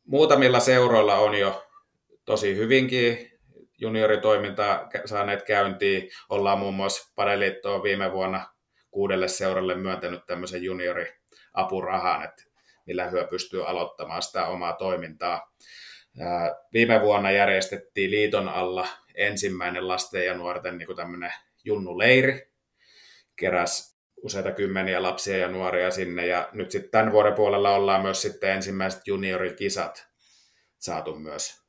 Muutamilla seuroilla on jo tosi hyvinkin junioritoimintaa saaneet käyntiin. Ollaan muun muassa Padeliittoon viime vuonna kuudelle seuralle myöntänyt tämmöisen junioriapurahan, että millä hyö pystyy aloittamaan sitä omaa toimintaa. Viime vuonna järjestettiin liiton alla ensimmäinen lasten ja nuorten niin tämmöinen junnuleiri. Keräs useita kymmeniä lapsia ja nuoria sinne ja nyt sitten tämän vuoden puolella ollaan myös sitten ensimmäiset juniorikisat saatu myös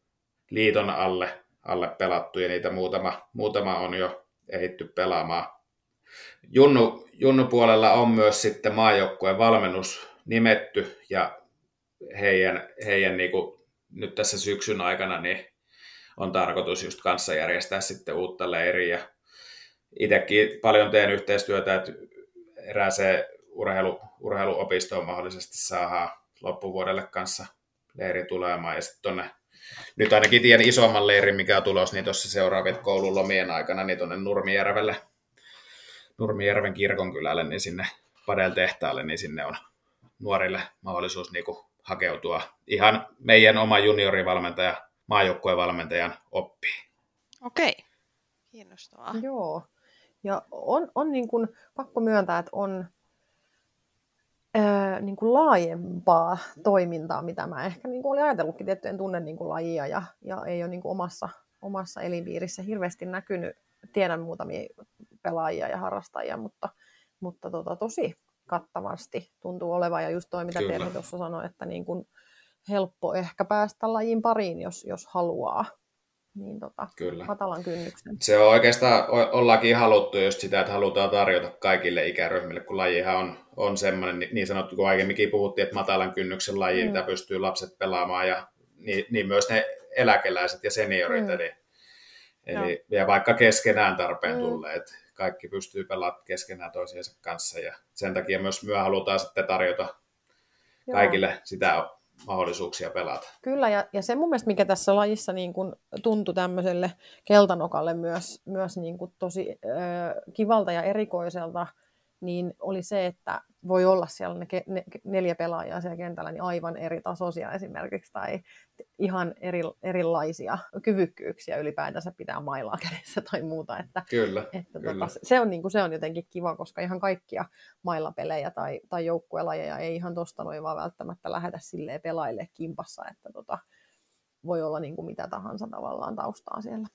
liiton alle, alle pelattu ja niitä muutama, muutama on jo ehitty pelaamaan. Junnu, junnu puolella on myös sitten maajoukkueen valmennus nimetty ja heidän, heidän niin kuin nyt tässä syksyn aikana niin on tarkoitus just kanssa järjestää sitten uutta leiriä. itsekin paljon teen yhteistyötä, että erääseen urheilu, urheiluopistoon mahdollisesti saadaan loppuvuodelle kanssa leiri tulemaan. Ja sitten tonne, nyt ainakin tiedän isomman leirin, mikä on tulos, niin tuossa seuraavien koulun lomien aikana, niin tuonne Nurmijärvelle, Nurmijärven kirkonkylälle, niin sinne Padel-tehtaalle, niin sinne on nuorille mahdollisuus niin kuin hakeutua ihan meidän oma juniorivalmentaja, maajoukkuevalmentajan oppiin. Okei, kiinnostavaa. Joo, ja on, on niin kuin, pakko myöntää, että on niin kuin laajempaa toimintaa, mitä mä ehkä niin kuin olin ajatellutkin. Tietty en tunne niin kuin lajia ja, ja ei ole niin kuin omassa, omassa elinpiirissä hirveästi näkynyt. Tiedän muutamia pelaajia ja harrastajia, mutta, mutta tota, tosi kattavasti tuntuu olevan. Ja just toi, mitä Terhi tuossa sanoi, että niin kuin helppo ehkä päästä lajin pariin, jos, jos haluaa niin tota, Kyllä. matalan kynnyksen. Se on oikeastaan, ollaankin haluttu just sitä, että halutaan tarjota kaikille ikäryhmille, kun lajihan on, on semmoinen, niin sanottu, kun aiemminkin puhuttiin, että matalan kynnyksen laji, mm. mitä pystyy lapset pelaamaan, ja niin, niin myös ne eläkeläiset ja seniorit, mm. eli, eli ja vaikka keskenään tarpeen mm. tulee, että kaikki pystyy pelaamaan keskenään toisiensa kanssa, ja sen takia myös myö halutaan sitten tarjota kaikille Joo. sitä mahdollisuuksia pelata. Kyllä, ja, ja se mun mielestä, mikä tässä lajissa niin kun tuntui tämmöiselle keltanokalle myös, myös niin kun tosi äh, kivalta ja erikoiselta, niin oli se, että voi olla siellä ne, ne neljä pelaajaa siellä kentällä niin aivan eri tasoisia esimerkiksi tai ihan eri, erilaisia kyvykkyyksiä ylipäätänsä pitää mailaa kädessä tai muuta. Että, kyllä, että kyllä. Tota, se, on, niin kuin, se on jotenkin kiva, koska ihan kaikkia mailapelejä tai, tai joukkuelajeja ei ihan tosta noin vaan välttämättä lähetä silleen pelaille kimpassa, että tota, voi olla niin kuin mitä tahansa tavallaan taustaa siellä.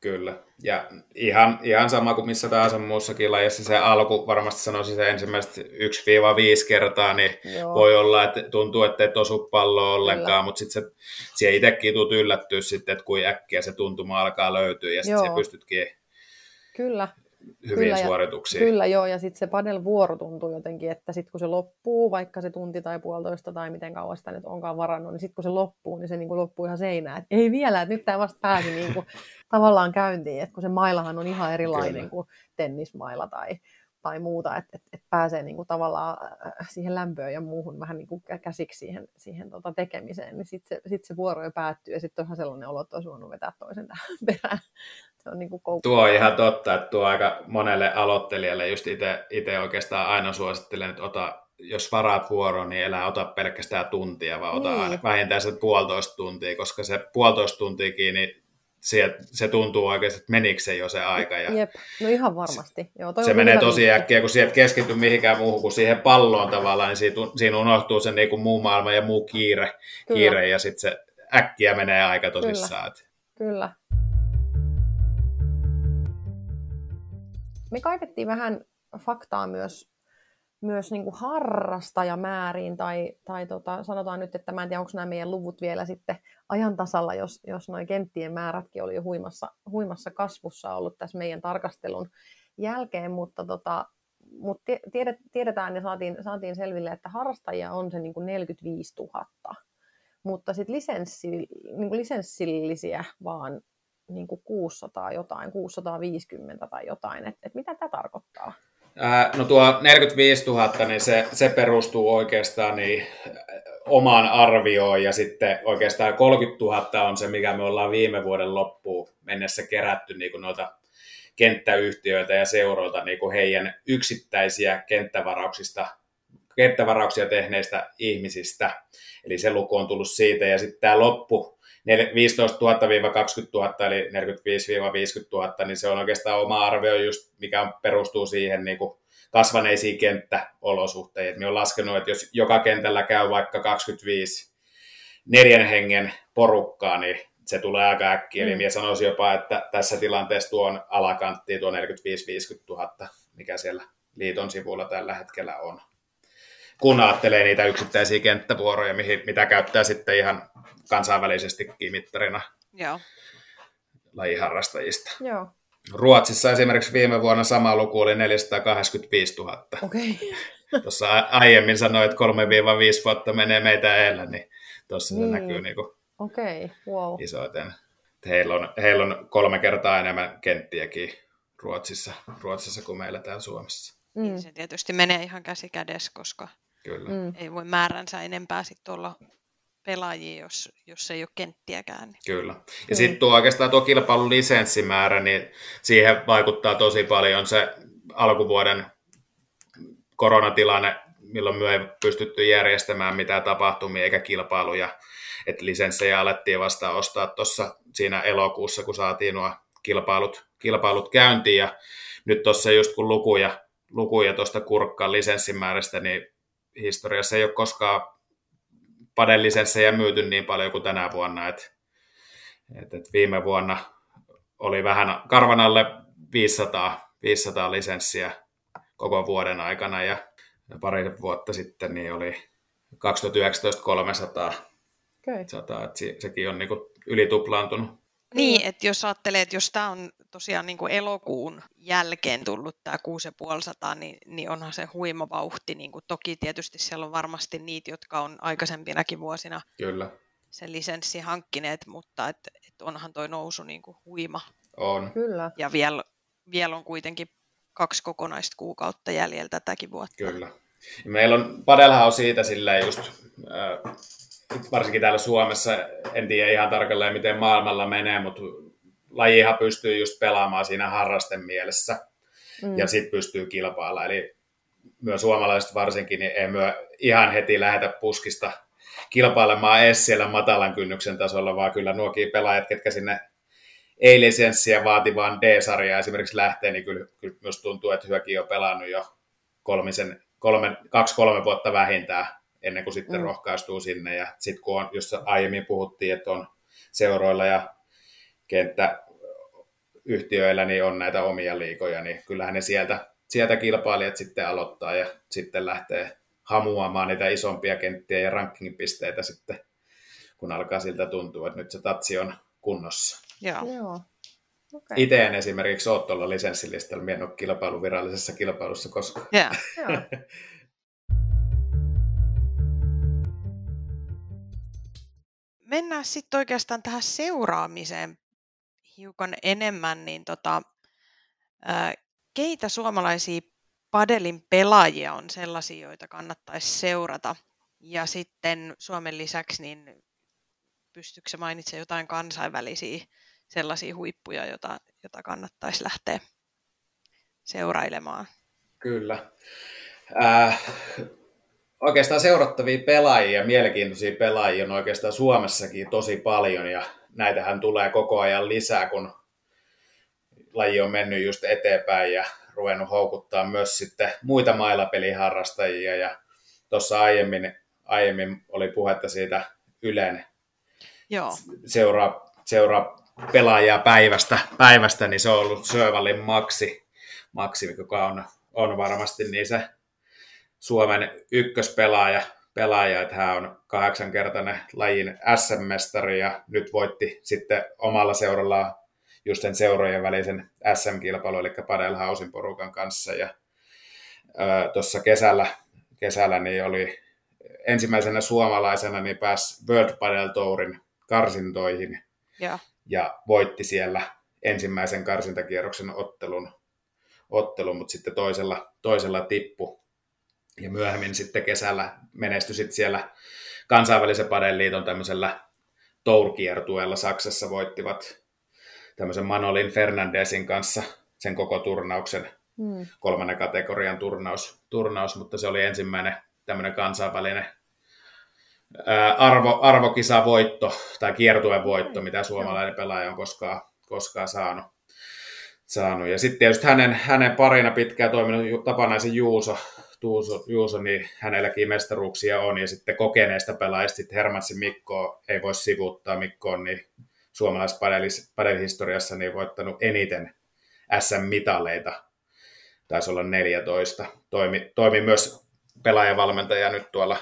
Kyllä. Ja ihan, ihan sama kuin missä tahansa muussakin lajissa se alku, varmasti sanoisin se ensimmäistä 1-5 kertaa, niin Joo. voi olla, että tuntuu, että et osu palloa ollenkaan, mutta sitten se, itsekin tulet yllättyä sitten, että kuin äkkiä se tuntuma alkaa löytyä ja sitten pystytkin Kyllä hyviä kyllä, suorituksia. Kyllä joo, ja sitten se padel-vuoro tuntuu jotenkin, että sitten kun se loppuu, vaikka se tunti tai puolitoista tai miten kauan sitä nyt onkaan varannut, niin sitten kun se loppuu, niin se niin kuin loppuu ihan seinään. Et ei vielä, että nyt tämä vasta pääsi niin kuin, tavallaan käyntiin, että kun se mailahan on ihan erilainen kyllä. kuin tennismaila tai, tai muuta, että et, et pääsee niin kuin tavallaan äh, siihen lämpöön ja muuhun vähän niin kuin käsiksi siihen, siihen tota tekemiseen, niin sitten se, sit se vuoro jo päättyy ja sitten on ihan sellainen olo, että olisi voinut vetää toisen tähän perään. Se on niin kuin tuo on ihan totta, että tuo aika monelle aloittelijalle just itse oikeastaan aina suosittelen, että ota, jos varaat vuoroon, niin elää ota pelkästään tuntia, vaan ota niin. vähintään se puolitoista tuntia, koska se puolitoista tuntiakin, niin se, se tuntuu oikeasti, että menikö se jo se aika. Ja Jep, no ihan varmasti. Joo, se menee tosi äkkiä, kun sieltä keskity mihinkään muuhun kuin siihen palloon tavallaan, niin siitä, siinä unohtuu se niin kuin muu maailma ja muu kiire, kiire ja sitten se äkkiä menee aika tosissaan. Kyllä. Kyllä. Me kaivettiin vähän faktaa myös myös niin kuin harrastajamääriin, tai, tai tota, sanotaan nyt, että mä en tiedä, onko nämä meidän luvut vielä sitten ajan tasalla, jos, jos noin kenttien määrätkin oli jo huimassa, huimassa kasvussa ollut tässä meidän tarkastelun jälkeen, mutta, tota, mutta tiedet, tiedetään ja saatiin, saatiin selville, että harrastajia on se niin kuin 45 000, mutta sitten lisenssi, niin lisenssillisiä vaan niin kuin 600 jotain, 650 tai jotain, että et mitä tämä tarkoittaa? No tuo 45 000, niin se, se perustuu oikeastaan niin omaan arvioon ja sitten oikeastaan 30 000 on se, mikä me ollaan viime vuoden loppuun mennessä kerätty niin kuin noita kenttäyhtiöitä ja seuroilta niin kuin heidän yksittäisiä kenttävarauksista, kenttävarauksia tehneistä ihmisistä. Eli se luku on tullut siitä ja sitten tämä loppu 15 000-20 000, eli 45-50 000, niin se on oikeastaan oma arvio, just, mikä perustuu siihen niin kuin kasvaneisiin kenttäolosuhteisiin. Me on laskenut, että jos joka kentällä käy vaikka 25 neljän hengen porukkaa, niin se tulee aika äkkiä. Mm. Eli minä sanoisin jopa, että tässä tilanteessa tuon alakantti tuo 45-50 000, mikä siellä liiton sivulla tällä hetkellä on. Kun ajattelee niitä yksittäisiä kenttävuoroja, mitä käyttää sitten ihan kansainvälisesti mittarina Joo. lajiharrastajista. Joo. Ruotsissa esimerkiksi viime vuonna sama luku oli 485 000. Okay. Tuossa aiemmin sanoin, että 3-5 vuotta menee meitä eellä, niin tuossa niin. se näkyy niin kuin okay. wow. isoiten. Heillä on, heillä on kolme kertaa enemmän kenttiäkin Ruotsissa, Ruotsissa kuin meillä täällä Suomessa. Mm. Se tietysti menee ihan käsi kädessä, koska Kyllä. Mm. ei voi määränsä enempää sitten olla pelaajia, jos, jos ei ole kenttiäkään. Niin. Kyllä. Ja mm. sitten tuo oikeastaan tuo kilpailun lisenssimäärä, niin siihen vaikuttaa tosi paljon se alkuvuoden koronatilanne, milloin me ei pystytty järjestämään mitään tapahtumia eikä kilpailuja. Että lisenssejä alettiin vasta ostaa tuossa siinä elokuussa, kun saatiin nuo kilpailut, kilpailut käyntiin. Ja nyt tuossa just kun lukuja, lukuja tuosta kurkkaan lisenssimäärästä, niin historiassa ei ole koskaan padelisenssejä myyty niin paljon kuin tänä vuonna. Et, et, et viime vuonna oli vähän karvan alle 500, 500 lisenssiä koko vuoden aikana ja pari vuotta sitten niin oli 2019 300. Okay. 100, että se, sekin on niin kuin ylituplaantunut. Niin, että jos ajattelee, että jos tämä on tosiaan niin kuin elokuun jälkeen tullut tämä 6500, niin, niin onhan se huima vauhti. Niin kuin toki tietysti siellä on varmasti niitä, jotka on aikaisempinakin vuosina Kyllä. sen lisenssi hankkineet, mutta et, et onhan tuo nousu niin kuin huima. On. Kyllä. Ja vielä, vielä on kuitenkin kaksi kokonaista kuukautta jäljellä tätäkin vuotta. Kyllä. Meillä on, Padelhan on siitä silleen just, äh, varsinkin täällä Suomessa, en tiedä ihan tarkalleen miten maailmalla menee, mutta lajihan pystyy just pelaamaan siinä harrasten mielessä mm. ja sitten pystyy kilpailla. Eli myös suomalaiset varsinkin, niin ei myö ihan heti lähetä puskista kilpailemaan edes siellä matalan kynnyksen tasolla, vaan kyllä nuokin pelaajat, ketkä sinne ei-lisenssiä vaativaan D-sarjaan esimerkiksi lähtee, niin kyllä, kyllä myös tuntuu, että hyökin on pelannut jo kolmisen, kolme, kaksi-kolme vuotta vähintään ennen kuin sitten mm. rohkaistuu sinne. Ja sitten kun on, jos aiemmin puhuttiin, että on seuroilla ja kenttäyhtiöillä niin on näitä omia liikoja, niin kyllähän ne sieltä, sieltä kilpailijat sitten aloittaa ja sitten lähtee hamuamaan niitä isompia kenttiä ja rankingpisteitä sitten, kun alkaa siltä tuntua, että nyt se tatsi on kunnossa. Joo. Joo. Okay. Itse en esimerkiksi ole tuolla lisenssilistalla, minä en ole kilpailu virallisessa kilpailussa koskaan. Yeah. Mennään sitten oikeastaan tähän seuraamiseen hiukan enemmän, niin tota, keitä suomalaisia padelin pelaajia on sellaisia, joita kannattaisi seurata? Ja sitten Suomen lisäksi, niin pystyykö se mainitsemaan jotain kansainvälisiä sellaisia huippuja, jota, jota kannattaisi lähteä seurailemaan? Kyllä. Äh, oikeastaan seurattavia pelaajia, mielenkiintoisia pelaajia on oikeastaan Suomessakin tosi paljon ja näitähän tulee koko ajan lisää, kun laji on mennyt just eteenpäin ja ruvennut houkuttaa myös sitten muita mailapeliharrastajia ja tuossa aiemmin, aiemmin oli puhetta siitä Ylen Joo. seuraa, seuraa pelaajaa päivästä, päivästä, niin se on ollut Sövallin Maksi, Maksi joka on, on varmasti niin se Suomen ykköspelaaja, pelaaja, että hän on kahdeksankertainen lajin SM-mestari ja nyt voitti sitten omalla seurallaan just sen seurojen välisen SM-kilpailu, eli Padel Hausin porukan kanssa. Ja tuossa kesällä, kesällä niin oli ensimmäisenä suomalaisena niin pääsi World Padel Tourin karsintoihin ja, ja voitti siellä ensimmäisen karsintakierroksen ottelun, ottelun mutta sitten toisella, toisella tippu. Ja myöhemmin sitten kesällä menestyi sitten siellä kansainvälisen padeliiton tämmöisellä tourkiertueella Saksassa voittivat tämmöisen Manolin Fernandesin kanssa sen koko turnauksen, mm. kolmannen kategorian turnaus, turnaus, mutta se oli ensimmäinen tämmöinen kansainvälinen arvo, arvokisavoitto tai kiertueen voitto, mitä suomalainen pelaaja on koskaan, koskaan saanut. saanut. Ja sitten tietysti hänen, hänen parina pitkään toiminut Tapanaisen Juuso, Tuuso, Juuso, niin hänelläkin mestaruuksia on. Ja sitten kokeneista pelaajista sitten Hermansin Mikko ei voi sivuuttaa. Mikko on niin suomalaisessa padelihistoriassa niin voittanut eniten SM-mitaleita. Taisi olla 14. Toimi, toimi myös pelaajavalmentaja nyt tuolla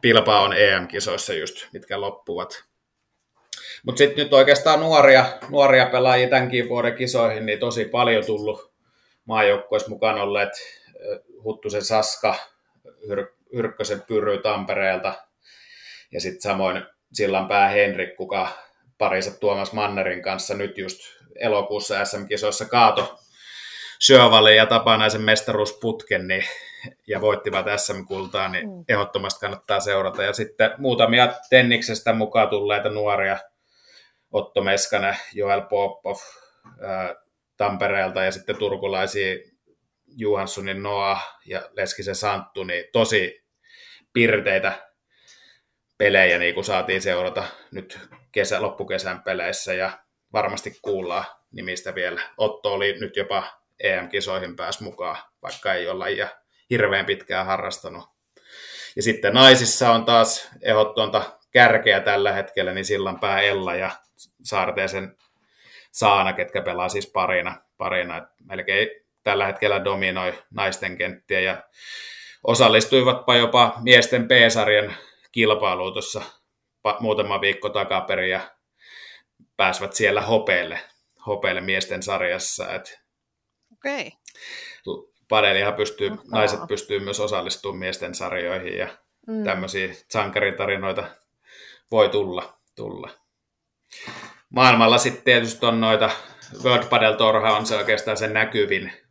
Pilpaon EM-kisoissa just, mitkä loppuvat. Mutta sitten nyt oikeastaan nuoria, nuoria pelaajia tämänkin vuoden kisoihin, niin tosi paljon tullut maajoukkueessa mukaan olleet Huttusen Saska, Hyrkkösen Pyry Tampereelta ja sitten samoin Sillanpää Henrik, kuka parissa Tuomas Mannerin kanssa nyt just elokuussa SM-kisoissa kaato Sjövali ja Tapanaisen mestaruusputken niin, ja voittivat SM-kultaa, niin mm. ehdottomasti kannattaa seurata. Ja sitten muutamia Tenniksestä mukaan tulleita nuoria, Otto Meskanen, Joel Popov Tampereelta ja sitten turkulaisia Johanssonin Noah ja Leskisen Santtu, niin tosi pirteitä pelejä niin kuin saatiin seurata nyt kesä, loppukesän peleissä ja varmasti kuullaan nimistä vielä. Otto oli nyt jopa EM-kisoihin pääs mukaan, vaikka ei ole lajia hirveän pitkään harrastanut. Ja sitten naisissa on taas ehdottonta kärkeä tällä hetkellä, niin Sillanpää Ella ja Saarteesen Saana, ketkä pelaa siis parina. parina. Et melkein tällä hetkellä dominoi naisten kenttiä ja osallistuivatpa jopa miesten P-sarjan kilpailuun tuossa muutama viikko takaperin ja pääsivät siellä hopeille, hopeille miesten sarjassa. Et Okei. Padelihan pystyy, Mahtavaa. naiset pystyy myös osallistumaan miesten sarjoihin ja mm. tämmöisiä sankaritarinoita voi tulla. tulla. Maailmalla sitten tietysti on noita, World Padel Torha on se oikeastaan se näkyvin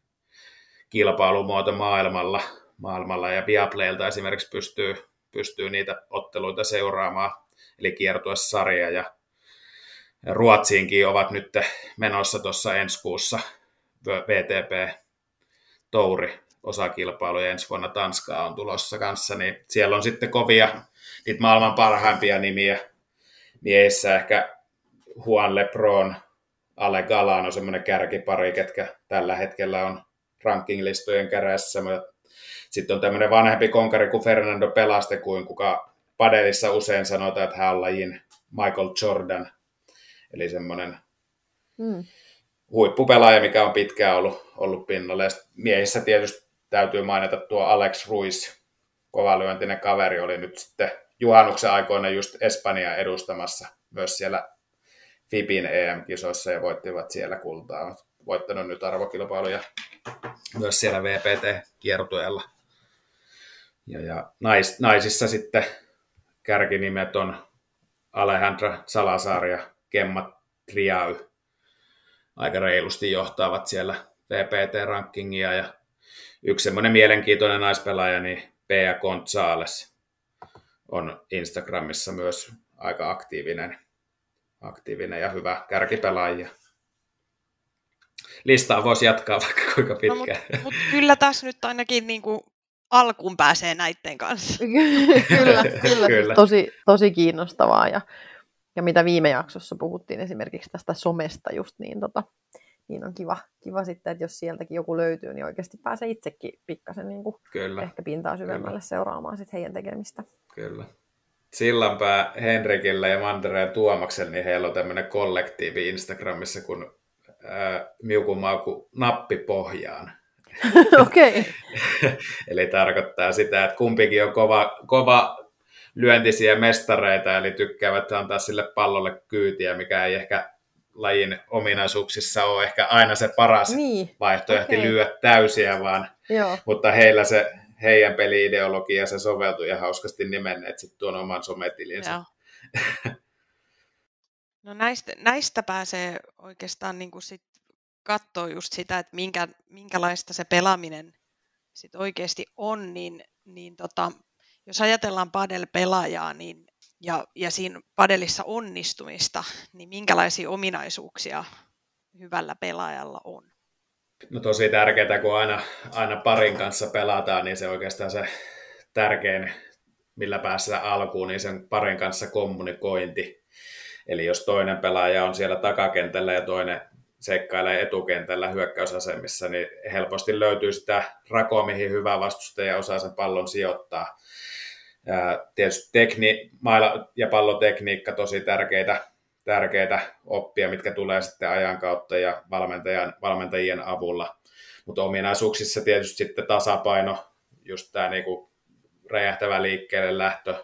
kilpailumuoto maailmalla, maailmalla ja Viaplaylta esimerkiksi pystyy, pystyy niitä otteluita seuraamaan, eli kiertuessarja ja Ruotsiinkin ovat nyt menossa tuossa ensi kuussa VTP Touri osakilpailuja. Ensi vuonna Tanskaa on tulossa kanssa, niin siellä on sitten kovia niitä maailman parhaimpia nimiä miehissä, ehkä Juan Lebron, Ale Galan on semmoinen kärkipari, ketkä tällä hetkellä on rankinglistojen kärässä. Sitten on tämmöinen vanhempi konkari kuin Fernando Pelaste, kuin kuka padelissa usein sanotaan, että hän on lajin Michael Jordan. Eli semmoinen mm. huippupelaaja, mikä on pitkään ollut, ollut pinnalla. Ja miehissä tietysti täytyy mainita tuo Alex Ruiz, kovalyöntinen kaveri, oli nyt sitten juhannuksen aikoina just Espanja edustamassa myös siellä FIBin EM-kisoissa ja voittivat siellä kultaa. Voittanut nyt arvokilpailuja myös siellä VPT-kiertueella. Ja, ja nais, naisissa sitten kärkinimet on Alejandra Salazar ja Gemma Triay. Aika reilusti johtavat siellä VPT-rankingia ja yksi semmoinen mielenkiintoinen naispelaaja, niin Pea Gonzales on Instagramissa myös aika aktiivinen aktiivinen ja hyvä kärkipelaaja. Listaa voisi jatkaa vaikka kuinka pitkään. No, mutta mut kyllä tässä nyt ainakin niin kuin alkuun pääsee näiden kanssa. kyllä, kyllä. kyllä. Tosi, tosi kiinnostavaa. Ja, ja mitä viime jaksossa puhuttiin esimerkiksi tästä somesta just, niin, tota, niin on kiva, kiva sitten, että jos sieltäkin joku löytyy, niin oikeasti pääsee itsekin pikkasen niin kuin Kyllä. ehkä pintaa syvemmälle Kyllä. seuraamaan sit heidän tekemistä. Kyllä. Sillanpää Henrikillä ja Mantereen Tuomaksella, niin heillä on tämmöinen kollektiivi Instagramissa kuin ää, Miukumauku nappi pohjaan. Okei. eli tarkoittaa sitä, että kumpikin on kova, kova lyöntisiä mestareita, eli tykkäävät antaa sille pallolle kyytiä, mikä ei ehkä lajin ominaisuuksissa ole ehkä aina se paras niin. vaihtoehto okay. lyödä täysiä, vaan, Joo. mutta heillä se heidän peliideologia se soveltui ja hauskasti nimenneet sitten tuon oman sometilinsä. Joo. No näistä, näistä pääsee oikeastaan niin sit katsoa just sitä, että minkä, minkälaista se pelaaminen sit oikeasti on, niin, niin tota, jos ajatellaan padel-pelaajaa niin, ja, ja siinä padelissa onnistumista, niin minkälaisia ominaisuuksia hyvällä pelaajalla on? No tosi tärkeää, kun aina, aina parin kanssa pelataan, niin se oikeastaan se tärkein, millä päässä alkuun, niin sen parin kanssa kommunikointi. Eli jos toinen pelaaja on siellä takakentällä ja toinen seikkailee etukentällä hyökkäysasemissa, niin helposti löytyy sitä rakoa, mihin hyvä vastustaja osaa sen pallon sijoittaa. Ja tietysti tekni, maila- ja pallotekniikka tosi tärkeitä tärkeitä oppia, mitkä tulee sitten ajan kautta ja valmentajan, valmentajien avulla. Mutta ominaisuuksissa tietysti sitten tasapaino, just tämä niinku räjähtävä liikkeelle lähtö,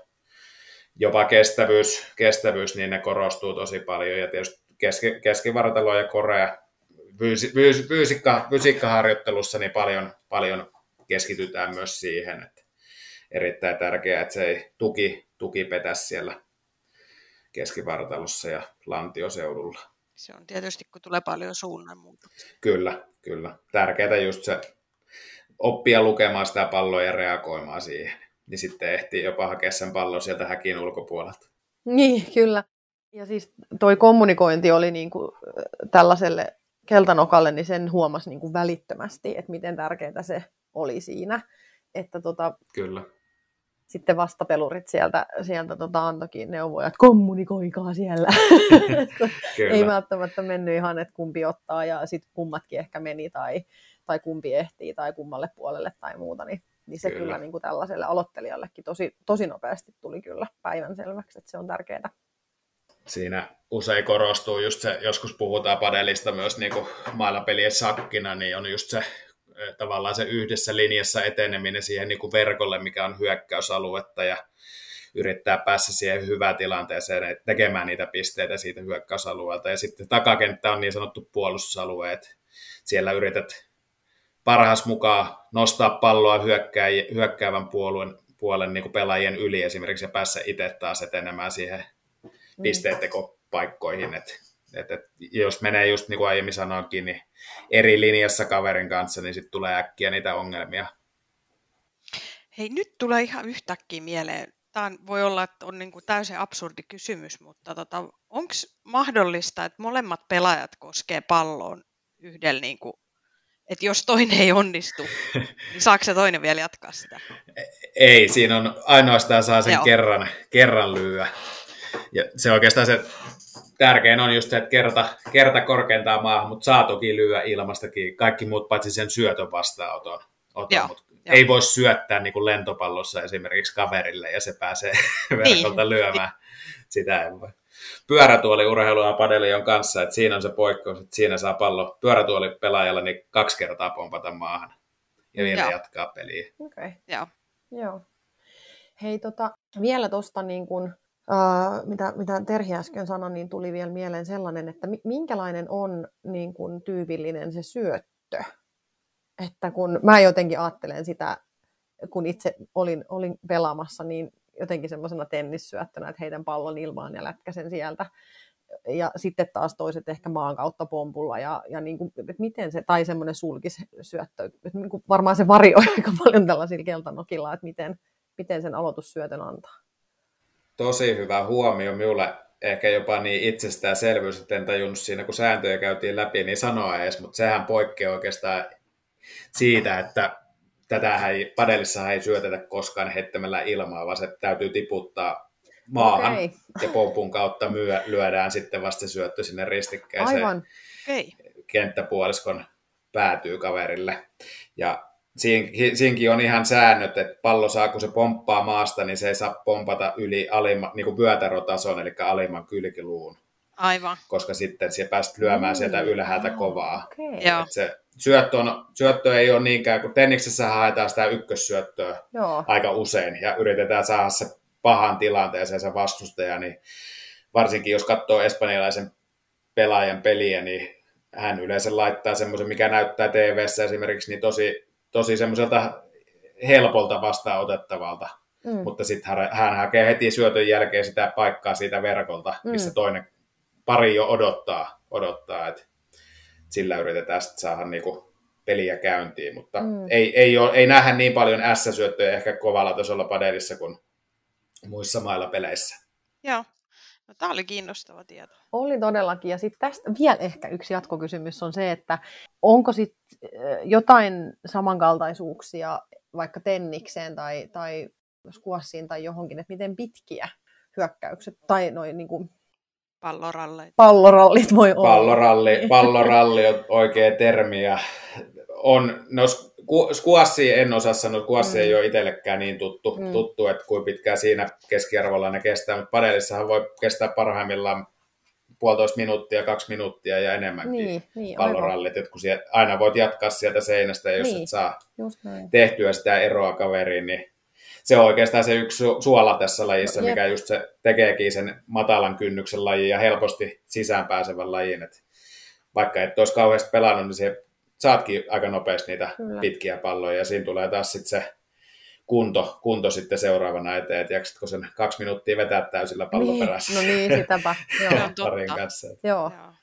jopa kestävyys, kestävyys, niin ne korostuu tosi paljon. Ja tietysti keski, keskivartalo ja korea fyysi, fyys, fyysikka, fysiikkaharjoittelussa niin paljon, paljon keskitytään myös siihen, että erittäin tärkeää, että se ei tuki, tuki petä siellä keskivartalossa ja lantioseudulla. Se on tietysti, kun tulee paljon suunnanmuutoksia. Kyllä, kyllä. Tärkeää just se oppia lukemaan sitä palloa ja reagoimaan siihen. Niin sitten ehtii jopa hakea sen pallon sieltä häkin ulkopuolelta. Niin, kyllä. Ja siis toi kommunikointi oli niin kuin tällaiselle keltanokalle, niin sen huomasi niin kuin välittömästi, että miten tärkeää se oli siinä. Että tota, Kyllä. sitten vastapelurit sieltä, sieltä tota antoikin neuvoja, että kommunikoikaa siellä. Ei välttämättä mennyt ihan, että kumpi ottaa ja sitten kummatkin ehkä meni tai, tai kumpi ehtii tai kummalle puolelle tai muuta. Niin, niin se kyllä, Kyllä. niin kuin tällaiselle aloittelijallekin tosi, tosi nopeasti tuli kyllä päivän selväksi, että se on tärkeää. Siinä usein korostuu just se, joskus puhutaan padelista myös niin kuin mailapelien sakkina, niin on just se tavallaan se yhdessä linjassa eteneminen siihen niin kuin verkolle, mikä on hyökkäysaluetta ja yrittää päästä siihen hyvään tilanteeseen tekemään niitä pisteitä siitä hyökkäysalueelta. Ja sitten takakenttä on niin sanottu puolustusalue, että siellä yrität parhaas mukaan nostaa palloa hyökkää, hyökkäävän puolen, puolen niin kuin pelaajien yli esimerkiksi ja päässä itse taas etenemään siihen pisteettekopaikkoihin. Et, et, et, jos menee just niin kuin aiemmin sanoinkin, niin eri linjassa kaverin kanssa, niin sitten tulee äkkiä niitä ongelmia. Hei, nyt tulee ihan yhtäkkiä mieleen. Tämä voi olla, että on niin kuin täysin absurdi kysymys, mutta tota, onko mahdollista, että molemmat pelaajat koskee palloon yhdellä, niin kuin, että jos toinen ei onnistu, niin saako se toinen vielä jatkaa sitä? Ei, siinä on ainoastaan saa sen Joo. kerran, kerran lyöä. Ja se oikeastaan se tärkein on just se, että kerta, kerta korkeintaan maahan, mutta saa toki lyödä ilmastakin kaikki muut paitsi sen syötön vastaanoton. Oton, Joo, mut joo. ei voi syöttää niin kuin lentopallossa esimerkiksi kaverille ja se pääsee verkolta lyömään. Sitä ei voi. Pyörätuoli urheilua ja padeli on kanssa, että siinä on se poikkeus, että siinä saa pallo pyörätuoli pelaajalla niin kaksi kertaa pompata maahan ja vielä Joo. jatkaa peliä. Okei. Okay. Joo. Joo. Hei, tota, vielä tuosta, niin kun, uh, mitä, mitä Terhi äsken sanoi, niin tuli vielä mieleen sellainen, että mi- minkälainen on niin kun, tyypillinen se syöttö. Että kun mä jotenkin ajattelen sitä, kun itse olin, olin pelaamassa, niin jotenkin semmoisena tennissyöttönä, että heitän pallon ilmaan ja lätkäsen sieltä. Ja sitten taas toiset ehkä maan kautta pompulla ja, ja niin kuin, että miten se, tai semmoinen sulkissyöttö, että niin kuin varmaan se varioi aika paljon tällaisilla keltanokilla, että miten, miten sen aloitussyötön antaa. Tosi hyvä huomio minulle. Ehkä jopa niin itsestäänselvyys, että en tajunnut siinä, kun sääntöjä käytiin läpi, niin sanoa edes, mutta sehän poikkeaa oikeastaan siitä, että tätä ei, padelissa ei syötetä koskaan heittämällä ilmaa, vaan se täytyy tiputtaa maahan Okei, ja pompun kautta myö, lyödään sitten vasta syöttö sinne ristikkäiseen aivan. Okei. kenttäpuoliskon päätyy kaverille. Ja siinkin, siinkin on ihan säännöt, että pallo saa, kun se pomppaa maasta, niin se ei saa pompata yli alimma, niin kuin vyötärötason, eli alimman kylkiluun, Aivan. koska sitten se pääst lyömään sieltä Niin, ylhäältä aa, kovaa. Okei. Joo. Et se syöttö, on, syöttö ei ole niinkään, kun tenniksessä haetaan sitä ykkössyöttöä Joo. aika usein ja yritetään saada se pahan tilanteeseen se vastustaja, niin varsinkin jos katsoo espanjalaisen pelaajan peliä, niin hän yleensä laittaa semmoisen, mikä näyttää tv esimerkiksi, niin tosi, tosi semmoiselta helpolta vastaanotettavalta. Mm. Mutta sitten hän, hän hakee heti syötön jälkeen sitä paikkaa siitä verkolta, missä Mm. toinen pari jo odottaa, odottaa että sillä yritetään sitten saada niinku peliä käyntiin, mutta Mm. ei, ei, ole, ei nähdä niin paljon S-syöttöjä ehkä kovalla tasolla padelissa kuin muissa mailla peleissä. Joo. No, tämä oli kiinnostava tieto. Oli todellakin. Ja sitten tästä vielä ehkä yksi jatkokysymys on se, että onko sitten jotain samankaltaisuuksia vaikka tennikseen tai, tai skuassiin tai johonkin, että miten pitkiä hyökkäykset tai noin niin kuin Palloralleita. pallorallit voi olla. Palloralli, palloralli on oikea termi ja on, no sku- skuassi en osaa sanoa, skuassi Mm. ei ole itsellekään niin tuttu, Mm. tuttu, että kuinka pitkään siinä keskiarvolla ne kestää, mutta padelissahan voi kestää parhaimmillaan puolitoista minuuttia, kaksi minuuttia ja enemmänkin Niin, niin pallorallit, että kun sieltä, aina voit jatkaa sieltä seinästä, ja jos Niin. et saa Just näin. tehtyä sitä eroa kaveriin, niin se on oikeastaan se yksi su- suola tässä lajissa, Jep. mikä just se tekeekin sen matalan kynnyksen lajin ja helposti sisäänpääsevän lajin. Et vaikka et olisi kauheasti pelannut, niin se saatkin aika nopeasti niitä Kyllä. pitkiä palloja ja siinä tulee taas sitten se kunto, kunto sitten seuraavana eteen, että jaksatko sen kaksi minuuttia vetää täysillä pallon Niin, perässä no niin, sitäpä. Joo. Parin kanssa. Joo. Joo.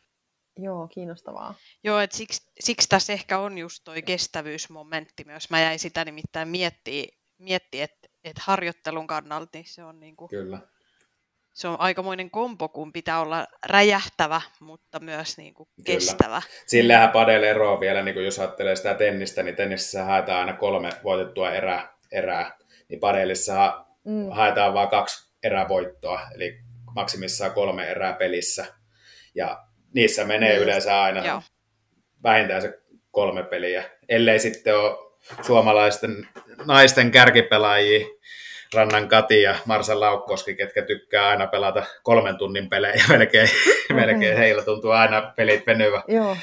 Joo, kiinnostavaa. Joo, että siksi, siksi tässä ehkä on just toi kestävyysmomentti myös. Mä jäin sitä nimittäin miettiä, miettiä että et harjoittelun kannalta niin se on niinku, Kyllä. se on aikamoinen kompo, kun pitää olla räjähtävä, mutta myös niinku Kyllä. kestävä. Sillähän padel eroa vielä, niin kuin jos ajattelee sitä tennistä, niin tennissä haetaan aina kolme voitettua erää, erää. niin padelissa Mm. haetaan vain kaksi erävoittoa, eli maksimissaan kolme erää pelissä. Ja niissä menee Niin. yleensä aina Joo. vähintään se kolme peliä, ellei sitten ole suomalaisten naisten kärkipelaajia, Rannan Kati ja Marsa Laukkoski, ketkä tykkää aina pelata kolmen tunnin pelejä melkein, Okei. melkein heillä tuntuu aina pelit venyvä Joo,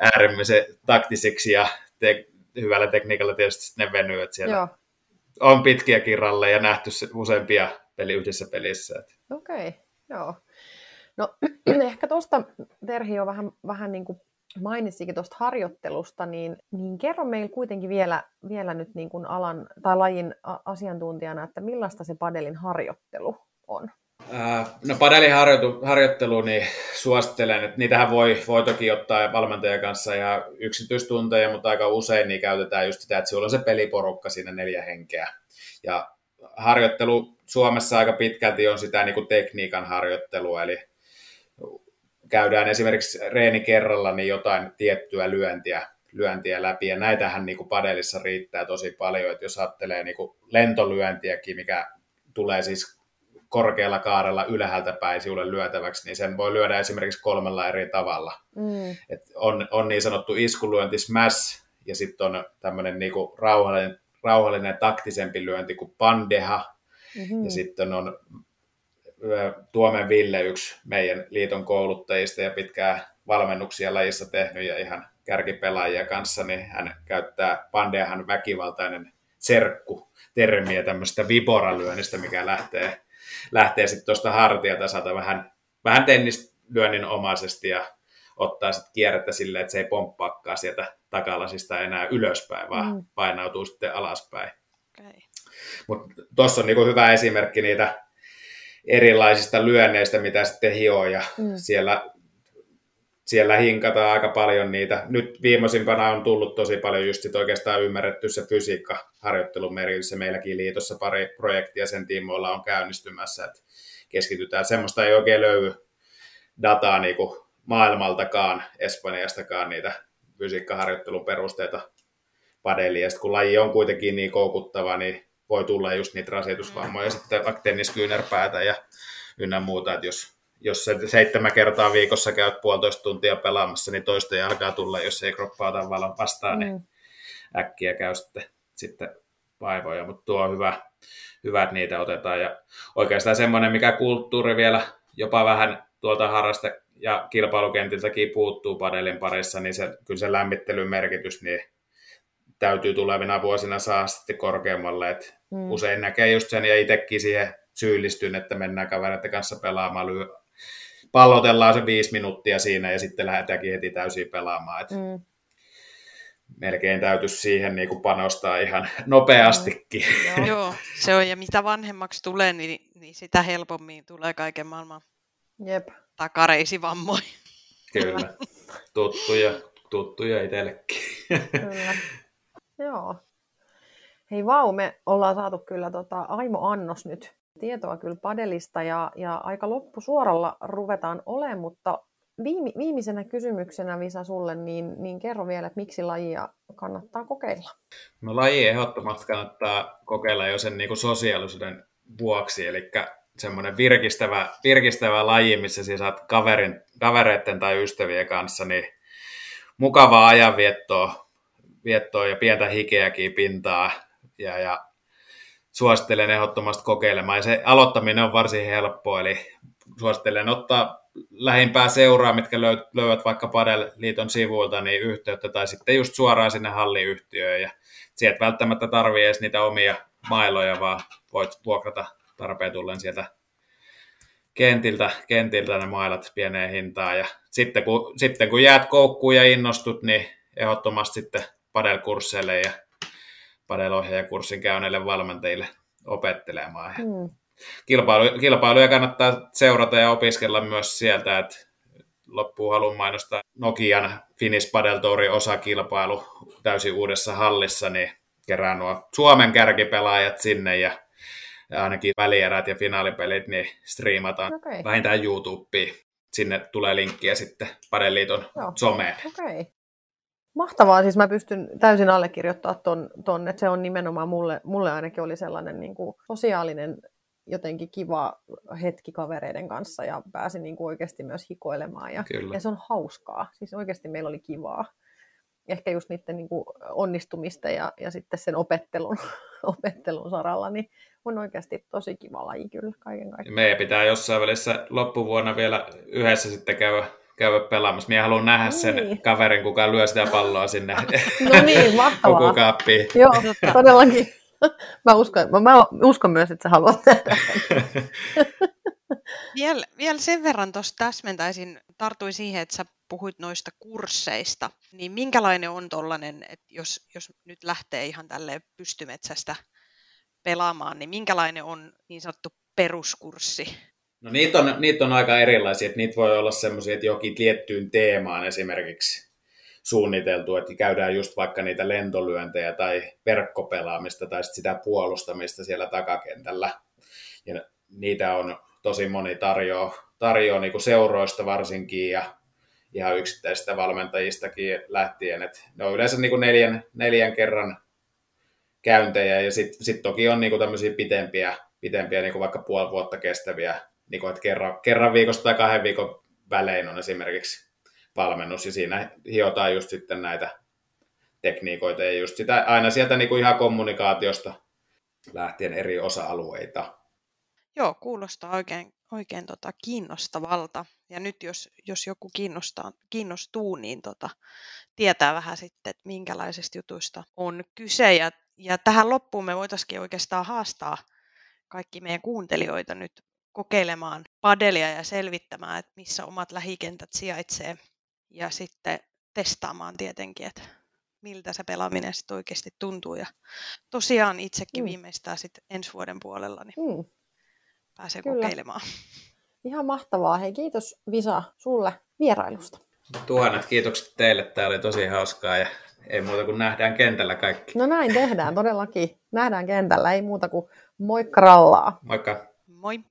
äärimmäisen taktisiksi ja te- hyvällä tekniikalla tietysti ne venyy, että siellä joo. on pitkiäkin ralleja nähty se- useampia peli yhdessä pelissä. Okei, joo. No ehkä tuosta Terhi jo vähän, vähän niin kuin mainitsikin tuosta harjoittelusta, niin, niin kerro meille kuitenkin vielä, vielä nyt niin kuin alan tai lajin asiantuntijana, että millaista se padelin harjoittelu on. No padelin harjoitu, harjoittelu, niin suosittelen, että niitähän voi, voi toki ottaa valmentajan kanssa ja yksityistunteja, mutta aika usein niin käytetään just sitä, että sulla on se peliporukka siinä neljä henkeä. Ja harjoittelu Suomessa aika pitkälti on sitä niin kuin tekniikan harjoittelua, eli käydään esimerkiksi reeni kerralla niin jotain tiettyä lyöntiä, lyöntiä läpi, ja näitähän niin kuin padelissa riittää tosi paljon, että jos ajattelee niin kuin lentolyöntiäkin, mikä tulee siis korkealla kaarella ylhäältä päin sinulle lyötäväksi, niin sen voi lyödä esimerkiksi kolmella eri tavalla. Mm. Et on, on niin sanottu iskulyönti smash, ja sitten on tämmöinen niinku rauhallinen, rauhallinen taktisempi lyönti kuin pandeha, Mm-hmm. ja sitten on Tuomen Ville, yksi meidän liiton kouluttajista ja pitkää valmennuksia lajissa tehnyt ja ihan kärkipelaajia kanssa, niin hän käyttää pandeahan väkivaltainen serkku termiä tämmöistä viboralyönnistä, mikä lähtee, lähtee sitten tuosta hartiatasalta vähän, vähän tennislyönnin omaisesti ja ottaa sitten kierrettä silleen, että se ei pomppaakaan sieltä takalasista enää ylöspäin, vaan Mm. painautuu sitten alaspäin. Okay. Mutta tuossa on niinku hyvä esimerkki niitä erilaisista lyönneistä, mitä sitten hioo, ja Mm. siellä, siellä hinkataan aika paljon niitä. Nyt viimeisimpänä on tullut tosi paljon just sit oikeastaan ymmärretty se fysiikkaharjoittelun merkitys, ja meilläkin liitossa pari projektia sen tiimoilla on käynnistymässä, että keskitytään. Semmoista ei oikein löydy dataa niinku maailmaltakaan, Espanjastakaan niitä fysiikkaharjoittelun perusteita padeliin, ja kun laji on kuitenkin niin koukuttava, niin voi tulla just niitä rasitusvammoja, sitten vaikka tenniskyynärpäätä ja ynnä muuta, että jos, jos se seitsemän kertaa viikossa käyt puolitoista tuntia pelaamassa, niin toista alkaa tulla, jos ei kroppaa ota valon vastaan, niin Mm. äkkiä käy sitten, sitten vaivoja, mutta tuo on hyvä, hyvä, että niitä otetaan. Ja oikeastaan semmoinen, mikä kulttuuri vielä jopa vähän tuolta harraste- ja kilpailukentiltäkin puuttuu padelin parissa, niin se, kyllä se lämmittelyn merkitys niin täytyy tulevina vuosina saa sitten korkeammalle. Et Mm. Usein näkee just sen ja itsekin siihen syyllistyn, että mennään kavereiden kanssa pelaamaan. Lyö, pallotellaan se viisi minuuttia siinä ja sitten lähdetäänkin heti täysin pelaamaan. Et Mm. melkein täytyisi siihen niin kuin panostaa ihan nopeastikin. Joo. Joo, se on. Ja mitä vanhemmaksi tulee, niin, niin sitä helpommin tulee kaiken maailman Jep. takareisivammoja. Kyllä, tuttuja, tuttuja itsellekin. Kyllä. Joo. Hei vau, me ollaan saatu kyllä tota Aimo Annos nyt tietoa kyllä padelista ja, ja aika loppusuoralla ruvetaan olemaan, mutta viime, viimeisenä kysymyksenä Visa sulle, niin, niin kerro vielä, että miksi lajia kannattaa kokeilla? No laji ehdottomasti kannattaa kokeilla jo sen niin kuin sosiaalisuuden vuoksi, eli semmoinen virkistävä, virkistävä laji, missä siis saat kaverin, kavereiden tai ystävien kanssa, niin mukavaa ajanviettoa viettoa ja pientä hikeäkin pintaa, ja, ja suosittelen ehdottomasti kokeilemaan. Ja se aloittaminen on varsin helppoa, eli suosittelen ottaa lähimpää seuraa, mitkä löy- löyvät vaikka Padel-liiton sivuilta, niin yhteyttä, tai sitten just suoraan sinne halliyhtiöön, ja sieltä välttämättä tarvii edes niitä omia mailoja, vaan voit vuokrata tarpeen tullen sieltä kentiltä, kentiltä ne mailat pieneen hintaan, ja sitten kun, sitten kun jäät koukkuun ja innostut, niin ehdottomasti sitten Padel-kursseille ja Padel-ohjaajakurssin käyneille valmentajille opettelemaan. Hmm. Kilpailu, kilpailuja kannattaa seurata ja opiskella myös sieltä, että loppuun haluan mainostaa Nokian Finnish Padel Tourin osakilpailu täysin uudessa hallissa, niin kerään nuo Suomen kärkipelaajat sinne ja ja ainakin välierät ja finaalipelit niin striimataan okay. vähintään YouTubeen. Sinne tulee linkkiä sitten Padeliiton someen. Okay. Mahtavaa, siis mä pystyn täysin allekirjoittamaan ton, ton että se on nimenomaan mulle, mulle ainakin oli sellainen niin kuin sosiaalinen jotenkin kiva hetki kavereiden kanssa ja pääsin niin kuin oikeasti myös hikoilemaan ja, ja se on hauskaa, siis oikeasti meillä oli kivaa. Ehkä just niiden niin kuin onnistumista ja, ja sitten sen opettelun, opettelun saralla, niin on oikeasti tosi kiva laji kyllä kaiken kaikkiaan. Meidän pitää jossain välissä loppuvuonna vielä yhdessä sitten käydä käydä pelaamassa. Minä haluan nähdä sen niin. kaverin, kuka lyö sitä palloa sinne no niin, mahtavaa. Joo, todellakin. Mä uskon, mä uskon myös, että sä haluat tehdä. Viel, vielä sen verran tuossa täsmentäisin, tartuin siihen, että sä puhuit noista kursseista, niin minkälainen on tollainen, että jos, jos nyt lähtee ihan tälle pystymetsästä pelaamaan, niin minkälainen on niin sanottu peruskurssi? No niitä on, niitä on aika erilaisia, että niitä voi olla semmoisia, että jokin tiettyyn teemaan esimerkiksi suunniteltu, että käydään just vaikka niitä lentolyöntejä tai verkkopelaamista tai sitä puolustamista siellä takakentällä. Ja niitä on tosi moni tarjoaa, tarjoaa niin seuroista varsinkin ja ihan yksittäisistä valmentajistakin lähtien. Että ne on yleensä niin kuin neljän, neljän kerran käyntejä ja sitten sit toki on niin kuin tämmöisiä pitempiä, pitempiä niin kuin vaikka puoli vuotta kestäviä, niin kuin, että kerran, kerran viikosta tai kahden viikon välein on esimerkiksi valmennus ja siinä hiotaan just sitten näitä tekniikoita ja just sitä aina sieltä niin kuin ihan kommunikaatiosta lähtien eri osa-alueita. Joo, kuulostaa oikein, oikein tota kiinnostavalta. Ja nyt jos, jos joku kiinnostaa, kiinnostuu, niin tota, tietää vähän sitten, että minkälaisista jutuista on kyse. Ja, ja tähän loppuun me voitaisiin oikeastaan haastaa kaikki meidän kuuntelijoita nyt kokeilemaan padelia ja selvittämään, että missä omat lähikentät sijaitsee ja sitten testaamaan tietenkin, että miltä se pelaaminen sitten oikeasti tuntuu. Ja tosiaan itsekin mm. viimeistään sitten ensi vuoden puolella niin mm. pääsee Kyllä. kokeilemaan. Ihan mahtavaa. Hei, kiitos Visa sulle vierailusta. Tuhannet kiitokset teille. Tämä oli tosi hauskaa ja ei muuta kuin nähdään kentällä kaikki. No näin tehdään todellakin. Nähdään kentällä, ei muuta kuin moikka rallaa. Moikka. Moi.